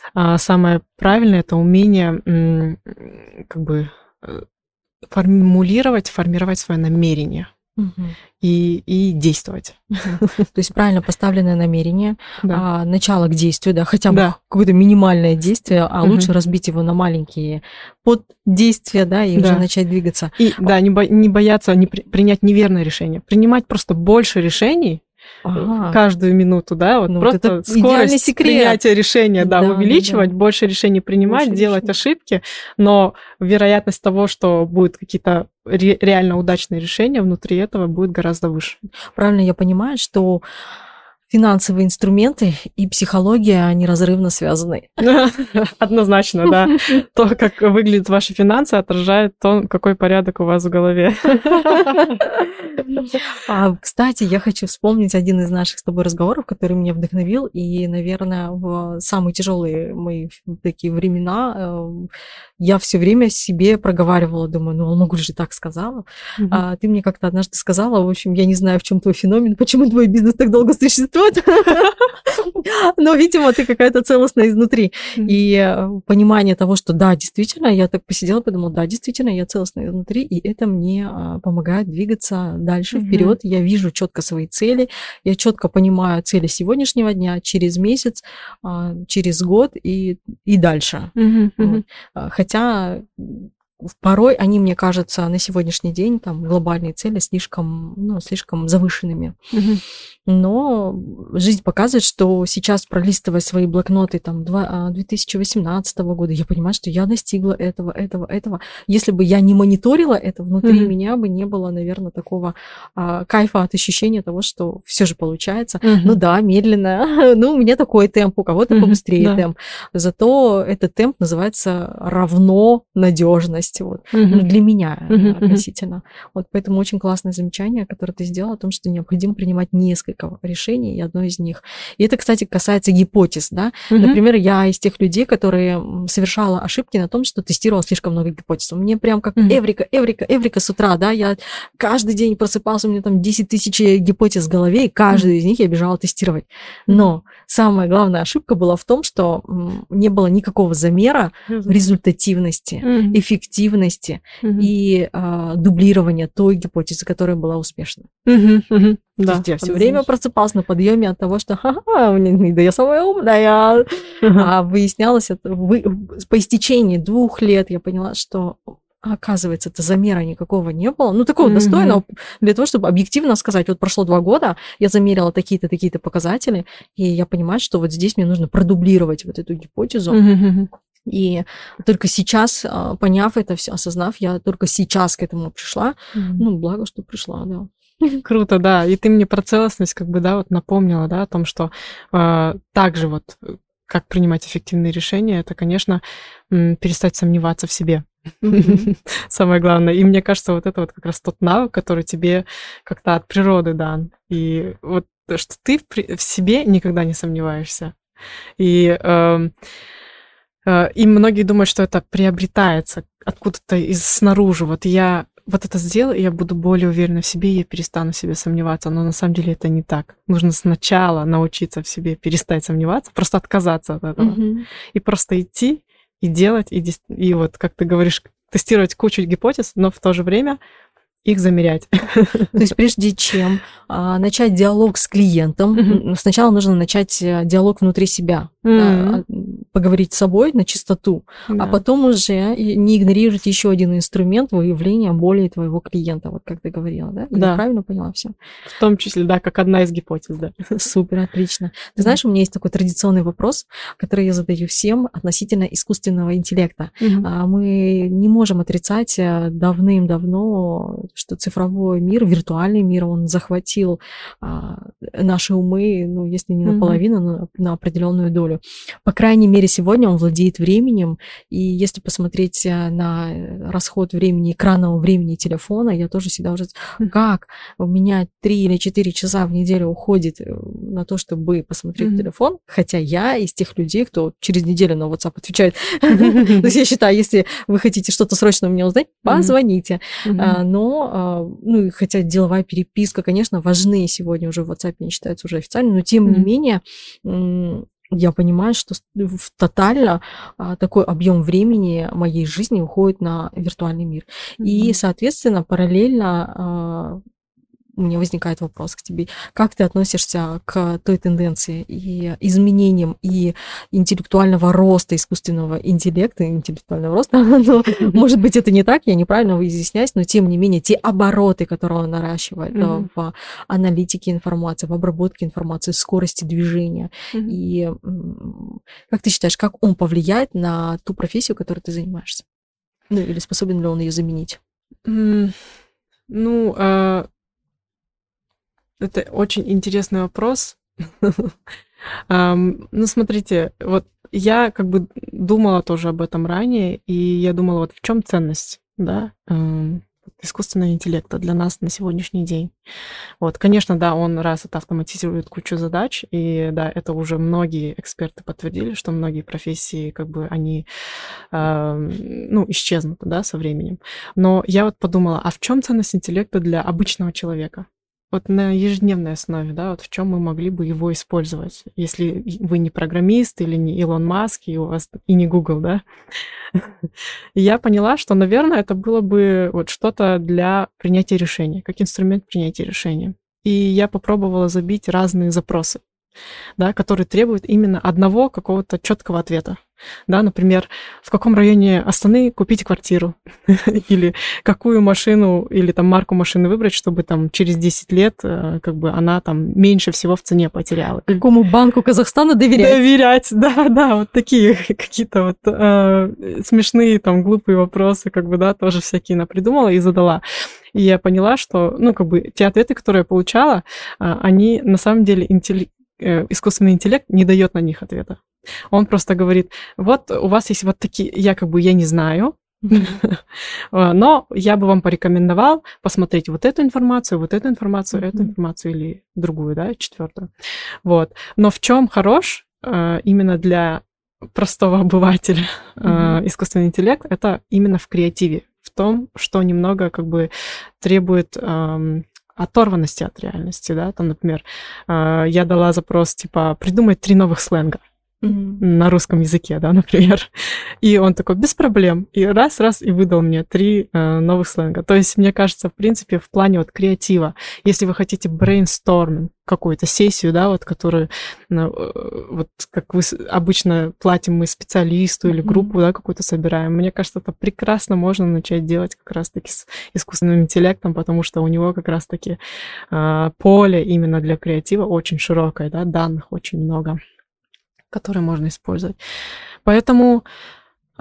а самое правильное это умение как бы э, формулировать, формировать свое намерение и, и действовать. То есть правильно поставленное намерение, да. а, начало к действию, да, хотя бы да. какое-то минимальное действие, а угу. лучше разбить его на маленькие поддействия, да, и да. уже начать двигаться. И да, не, бо- не бояться не при- принять неверное решение, принимать просто больше решений, ага. каждую минуту, да, вот ну, просто вот скорость секрет. принятия решения, да, да увеличивать, да. больше решений принимать, больше делать решений. ошибки, но вероятность того, что будут какие-то ре- реально удачные решения внутри этого будет гораздо выше. Правильно я понимаю, что финансовые инструменты и психология, они разрывно связаны. Однозначно, да. То, как выглядят ваши финансы, отражает то, какой порядок у вас в голове. А, кстати, я хочу вспомнить один из наших с тобой разговоров, который меня вдохновил, и, наверное, в самые тяжелые мои такие времена э, я все время себе проговаривала, думаю, ну, могу же так сказала. А ты мне как-то однажды сказала, в общем, я не знаю, в чем твой феномен, почему твой бизнес так долго существует, но, видимо, ты какая-то целостная изнутри. И э, понимание того, что да, действительно, я так посидела, подумала, да, действительно, я целостная изнутри, и это мне а, помогает двигаться дальше, вперед. Я вижу четко свои цели, я четко понимаю цели сегодняшнего дня, через месяц, а, через год и, и дальше. А, хотя порой они, мне кажется, на сегодняшний день там глобальные цели слишком, ну, слишком завышенными. Угу. Но жизнь показывает, что сейчас, пролистывая свои блокноты там 2018 а, года, я понимаю, что я достигла этого, этого, этого. Если бы я не мониторила это, внутри угу. меня бы не было, наверное, такого а, кайфа от ощущения того, что все же получается. Угу. Ну да, медленно. ну, у меня такой темп, у кого-то угу, побыстрее да. темп. Зато этот темп называется равно надежность есть вот угу. ну, для меня угу. относительно. Вот поэтому очень классное замечание, которое ты сделала о том, что необходимо принимать несколько решений, и одно из них. И это, кстати, касается гипотез, да. Угу. Например, я из тех людей, которые совершала ошибки на том, что тестировала слишком много гипотез. Мне прям как угу. эврика, эврика, эврика с утра, да, я каждый день просыпался, у меня там 10 тысяч гипотез в голове, и каждую из них я бежала тестировать. Но самая главная ошибка была в том, что не было никакого замера результативности, эффективности эффективности угу. и а, дублирования той гипотезы, которая была успешна. Угу, угу. Да, есть я все время просыпался на подъеме от того, что ха-ха, да я самая умная. А выяснялось это вы, по истечении двух лет я поняла, что оказывается, это замера никакого не было. Ну, такого mm-hmm. достойного для того, чтобы объективно сказать, вот прошло два года, я замерила такие-то, такие-то показатели, и я понимаю, что вот здесь мне нужно продублировать вот эту гипотезу. Mm-hmm. И только сейчас, а, поняв это все, осознав, я только сейчас к этому пришла. Mm-hmm. Ну, благо, что пришла, да. Круто, да. И ты мне про целостность как бы, да, вот напомнила, да, о том, что э, также вот как принимать эффективные решения, это, конечно, перестать сомневаться в себе. Самое главное. И мне кажется, вот это вот как раз тот навык, который тебе как-то от природы дан. И вот что ты в себе никогда не сомневаешься. И э, Э, и многие думают, что это приобретается откуда-то из снаружи. Вот я вот это сделаю, и я буду более уверена в себе, и я перестану в себе сомневаться. Но на самом деле это не так. Нужно сначала научиться в себе перестать сомневаться, просто отказаться от этого. Mm-hmm. И просто идти и делать, и, и вот, как ты говоришь, тестировать кучу гипотез, но в то же время их замерять. То есть прежде чем а, начать диалог с клиентом, mm-hmm. сначала нужно начать э, диалог внутри себя, mm-hmm. а, поговорить с собой на чистоту, yeah. а потом уже не игнорировать еще один инструмент выявления боли твоего клиента, вот как ты говорила, да? да. Я правильно поняла все? В том числе, да, как одна из гипотез, да. Супер, отлично. Ты знаешь, у меня есть такой традиционный вопрос, который я задаю всем относительно искусственного интеллекта. Mm-hmm. Мы не можем отрицать э, давным-давно что цифровой мир, виртуальный мир, он захватил а, наши умы, ну, если не наполовину, mm-hmm. но на определенную долю. По крайней мере, сегодня он владеет временем, и если посмотреть э, на расход времени, экранного времени телефона, я тоже всегда уже... Mm-hmm. Как у меня 3 или 4 часа в неделю уходит э, на то, чтобы посмотреть mm-hmm. телефон, хотя я из тех людей, кто через неделю на WhatsApp отвечает. То есть я считаю, если вы хотите что-то срочно у меня узнать, позвоните. А, но а, ну, хотя деловая переписка, конечно, важны сегодня уже в WhatsApp, не считаются уже официально, но тем mm-hmm. не менее я понимаю, что в тотально а, такой объем времени моей жизни уходит на виртуальный мир. Mm-hmm. И, соответственно, параллельно а, у меня возникает вопрос к тебе. Как ты относишься к той тенденции и изменениям и интеллектуального роста, искусственного интеллекта, интеллектуального роста? ну, может быть, это не так, я неправильно изъясняюсь, но тем не менее, те обороты, которые он наращивает mm-hmm. в аналитике информации, в обработке информации, скорости движения. Mm-hmm. И как ты считаешь, как он повлияет на ту профессию, которой ты занимаешься? Ну, или способен ли он ее заменить? Mm. Ну, а, это очень интересный вопрос. Ну, смотрите, вот я как бы думала тоже об этом ранее, и я думала, вот в чем ценность, да, искусственного интеллекта для нас на сегодняшний день. Вот, конечно, да, он раз это автоматизирует кучу задач, и да, это уже многие эксперты подтвердили, что многие профессии, как бы, они, э, ну, исчезнут, да, со временем. Но я вот подумала, а в чем ценность интеллекта для обычного человека? Вот на ежедневной основе, да, вот в чем мы могли бы его использовать, если вы не программист или не Илон Маск, и у вас и не Google, да. Я поняла, что, наверное, это было бы вот что-то для принятия решения, как инструмент принятия решения. И я попробовала забить разные запросы да, которые требуют именно одного какого-то четкого ответа. Да, например, в каком районе Астаны купить квартиру, или какую машину или там марку машины выбрать, чтобы там через 10 лет э, как бы она там меньше всего в цене потеряла. Какому банку Казахстана доверять? Доверять, да, да, вот такие какие-то вот э, смешные там глупые вопросы, как бы, да, тоже всякие она придумала и задала. И я поняла, что, ну, как бы, те ответы, которые я получала, а, они на самом деле интелли искусственный интеллект не дает на них ответа. Он просто говорит, вот у вас есть вот такие, я как бы, я не знаю, но я бы вам порекомендовал посмотреть вот эту информацию, вот эту информацию, эту информацию или другую, да, четвертую. Вот. Но в чем хорош э, именно для простого обывателя э, искусственный интеллект, это именно в креативе, в том, что немного как бы требует эм, оторванности от реальности, да, там, например, а, я дала запрос, типа, придумать три новых сленга mm-hmm. на русском языке, да, например, и он такой, без проблем, и раз-раз и выдал мне три э, новых сленга. То есть, мне кажется, в принципе, в плане вот креатива, если вы хотите brainstorming, какую-то сессию, да, вот, которую, ну, вот, как вы обычно платим мы специалисту или группу, mm-hmm. да, какую-то собираем. Мне кажется, это прекрасно можно начать делать как раз-таки с искусственным интеллектом, потому что у него как раз-таки э, поле именно для креатива очень широкое, да, данных очень много, которые можно использовать. Поэтому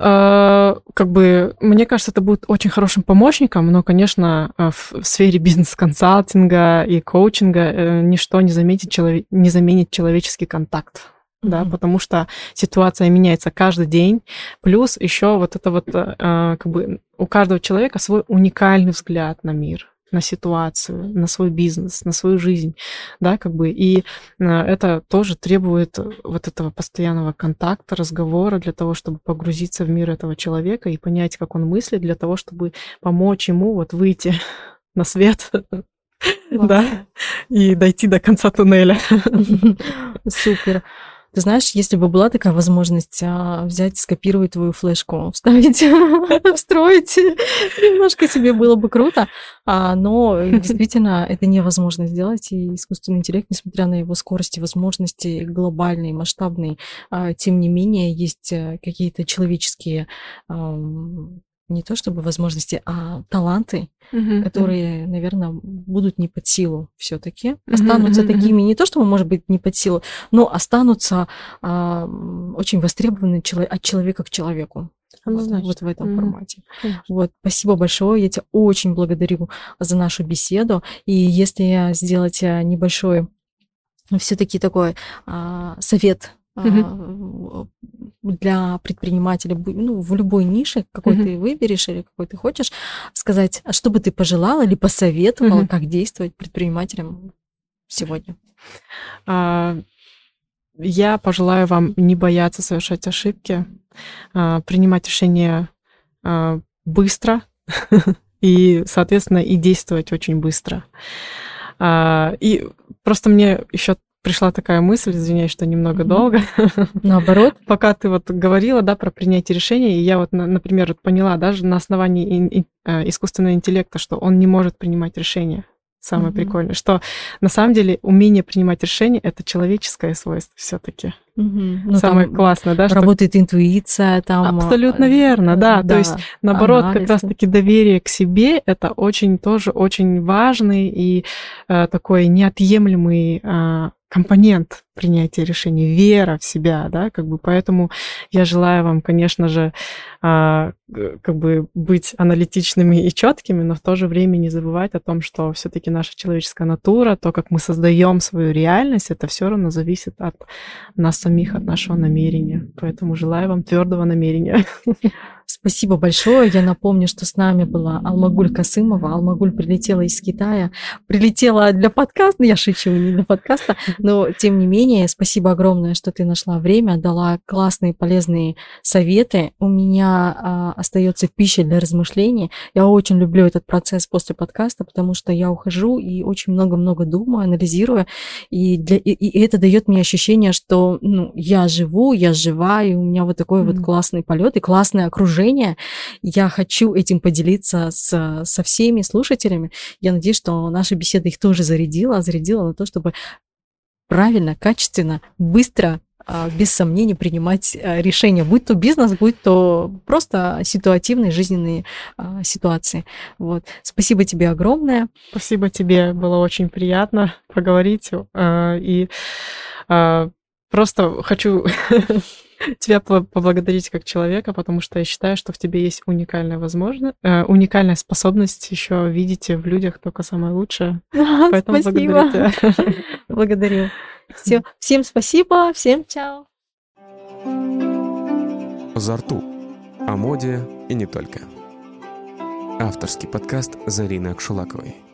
Э, как бы, мне кажется, это будет очень хорошим помощником, но, конечно, э, в сфере бизнес-консалтинга и коучинга э, ничто не заметит, человек, не заменит человеческий контакт. Mm-hmm. Да, потому что ситуация меняется каждый день. Плюс еще вот это вот, как бы у каждого человека свой уникальный взгляд на мир на ситуацию, на свой бизнес, на свою жизнь, да, как бы, и э, это тоже требует вот этого постоянного контакта, разговора для того, чтобы погрузиться в мир этого человека и понять, как он мыслит, для того, чтобы помочь ему вот выйти на свет, да, и дойти до конца туннеля. Супер. Ты знаешь, если бы была такая возможность а, взять, скопировать твою флешку, вставить, встроить, немножко себе было бы круто. А, но действительно это невозможно сделать, и искусственный интеллект, несмотря на его скорость и возможности глобальные, масштабные, а, тем не менее есть э, какие-то человеческие не то чтобы возможности, а таланты, uh-huh, которые, uh-huh. наверное, будут не под силу все-таки, останутся uh-huh, такими, не то чтобы, может быть, не под силу, но останутся а, очень востребованы от человека к человеку. Вот, вот в этом mm-hmm. формате. Конечно. Вот, спасибо большое. Я тебя очень благодарю за нашу беседу. И если сделать э, небольшой все-таки такой а, совет mm-hmm. для предпринимателя, ну, в любой нише, какой ты выберешь или какой ты хочешь, сказать, а что бы ты пожелала или посоветовала, как действовать предпринимателям сегодня? Uh, я пожелаю вам не бояться совершать ошибки, принимать решения быстро и, соответственно, и действовать очень быстро. И просто мне еще пришла такая мысль, извиняюсь, что немного mm-hmm. долго. Наоборот. Пока ты вот говорила, да, про принятие решения, и я вот, например, вот поняла даже на основании э, искусственного интеллекта, что он не может принимать решения. Самое mm-hmm. прикольное, что на самом деле умение принимать решения это человеческое свойство все-таки. Mm-hmm. Ну, Самое классное, да? Работает что... интуиция, там. Абсолютно верно, да. да. То есть, наоборот, анализ. как раз-таки доверие к себе это очень тоже очень важный и э, такой неотъемлемый э, компонент принятия решений, вера в себя, да, как бы поэтому я желаю вам, конечно же, а, как бы быть аналитичными и четкими, но в то же время не забывать о том, что все-таки наша человеческая натура, то, как мы создаем свою реальность, это все равно зависит от нас самих, от нашего намерения. Поэтому желаю вам твердого намерения. Спасибо большое. Я напомню, что с нами была Алмагуль Касымова. Алмагуль прилетела из Китая. Прилетела для подкаста. Я шучу, не для подкаста. Но, тем не менее, спасибо огромное, что ты нашла время, дала классные, полезные советы. У меня а, остается пища для размышлений. Я очень люблю этот процесс после подкаста, потому что я ухожу и очень много-много думаю, анализирую. И, для, и, и это дает мне ощущение, что ну, я живу, я жива, и у меня вот такой mm-hmm. вот классный полет и классное окружение. Я хочу этим поделиться с, со всеми слушателями. Я надеюсь, что наша беседа их тоже зарядила, зарядила на то, чтобы правильно, качественно, быстро а, без сомнений принимать а, решения, будь то бизнес, будь то просто ситуативные жизненные а, ситуации. Вот. Спасибо тебе огромное. Спасибо тебе, было очень приятно поговорить. И просто хочу тебя поблагодарить как человека, потому что я считаю, что в тебе есть уникальная возможность, э, уникальная способность еще видеть в людях только самое лучшее. Поэтому спасибо. благодарю тебя. Благодарю. Все, всем спасибо, всем чао. Зарту. О моде и не только. Авторский подкаст Зарины Акшулаковой.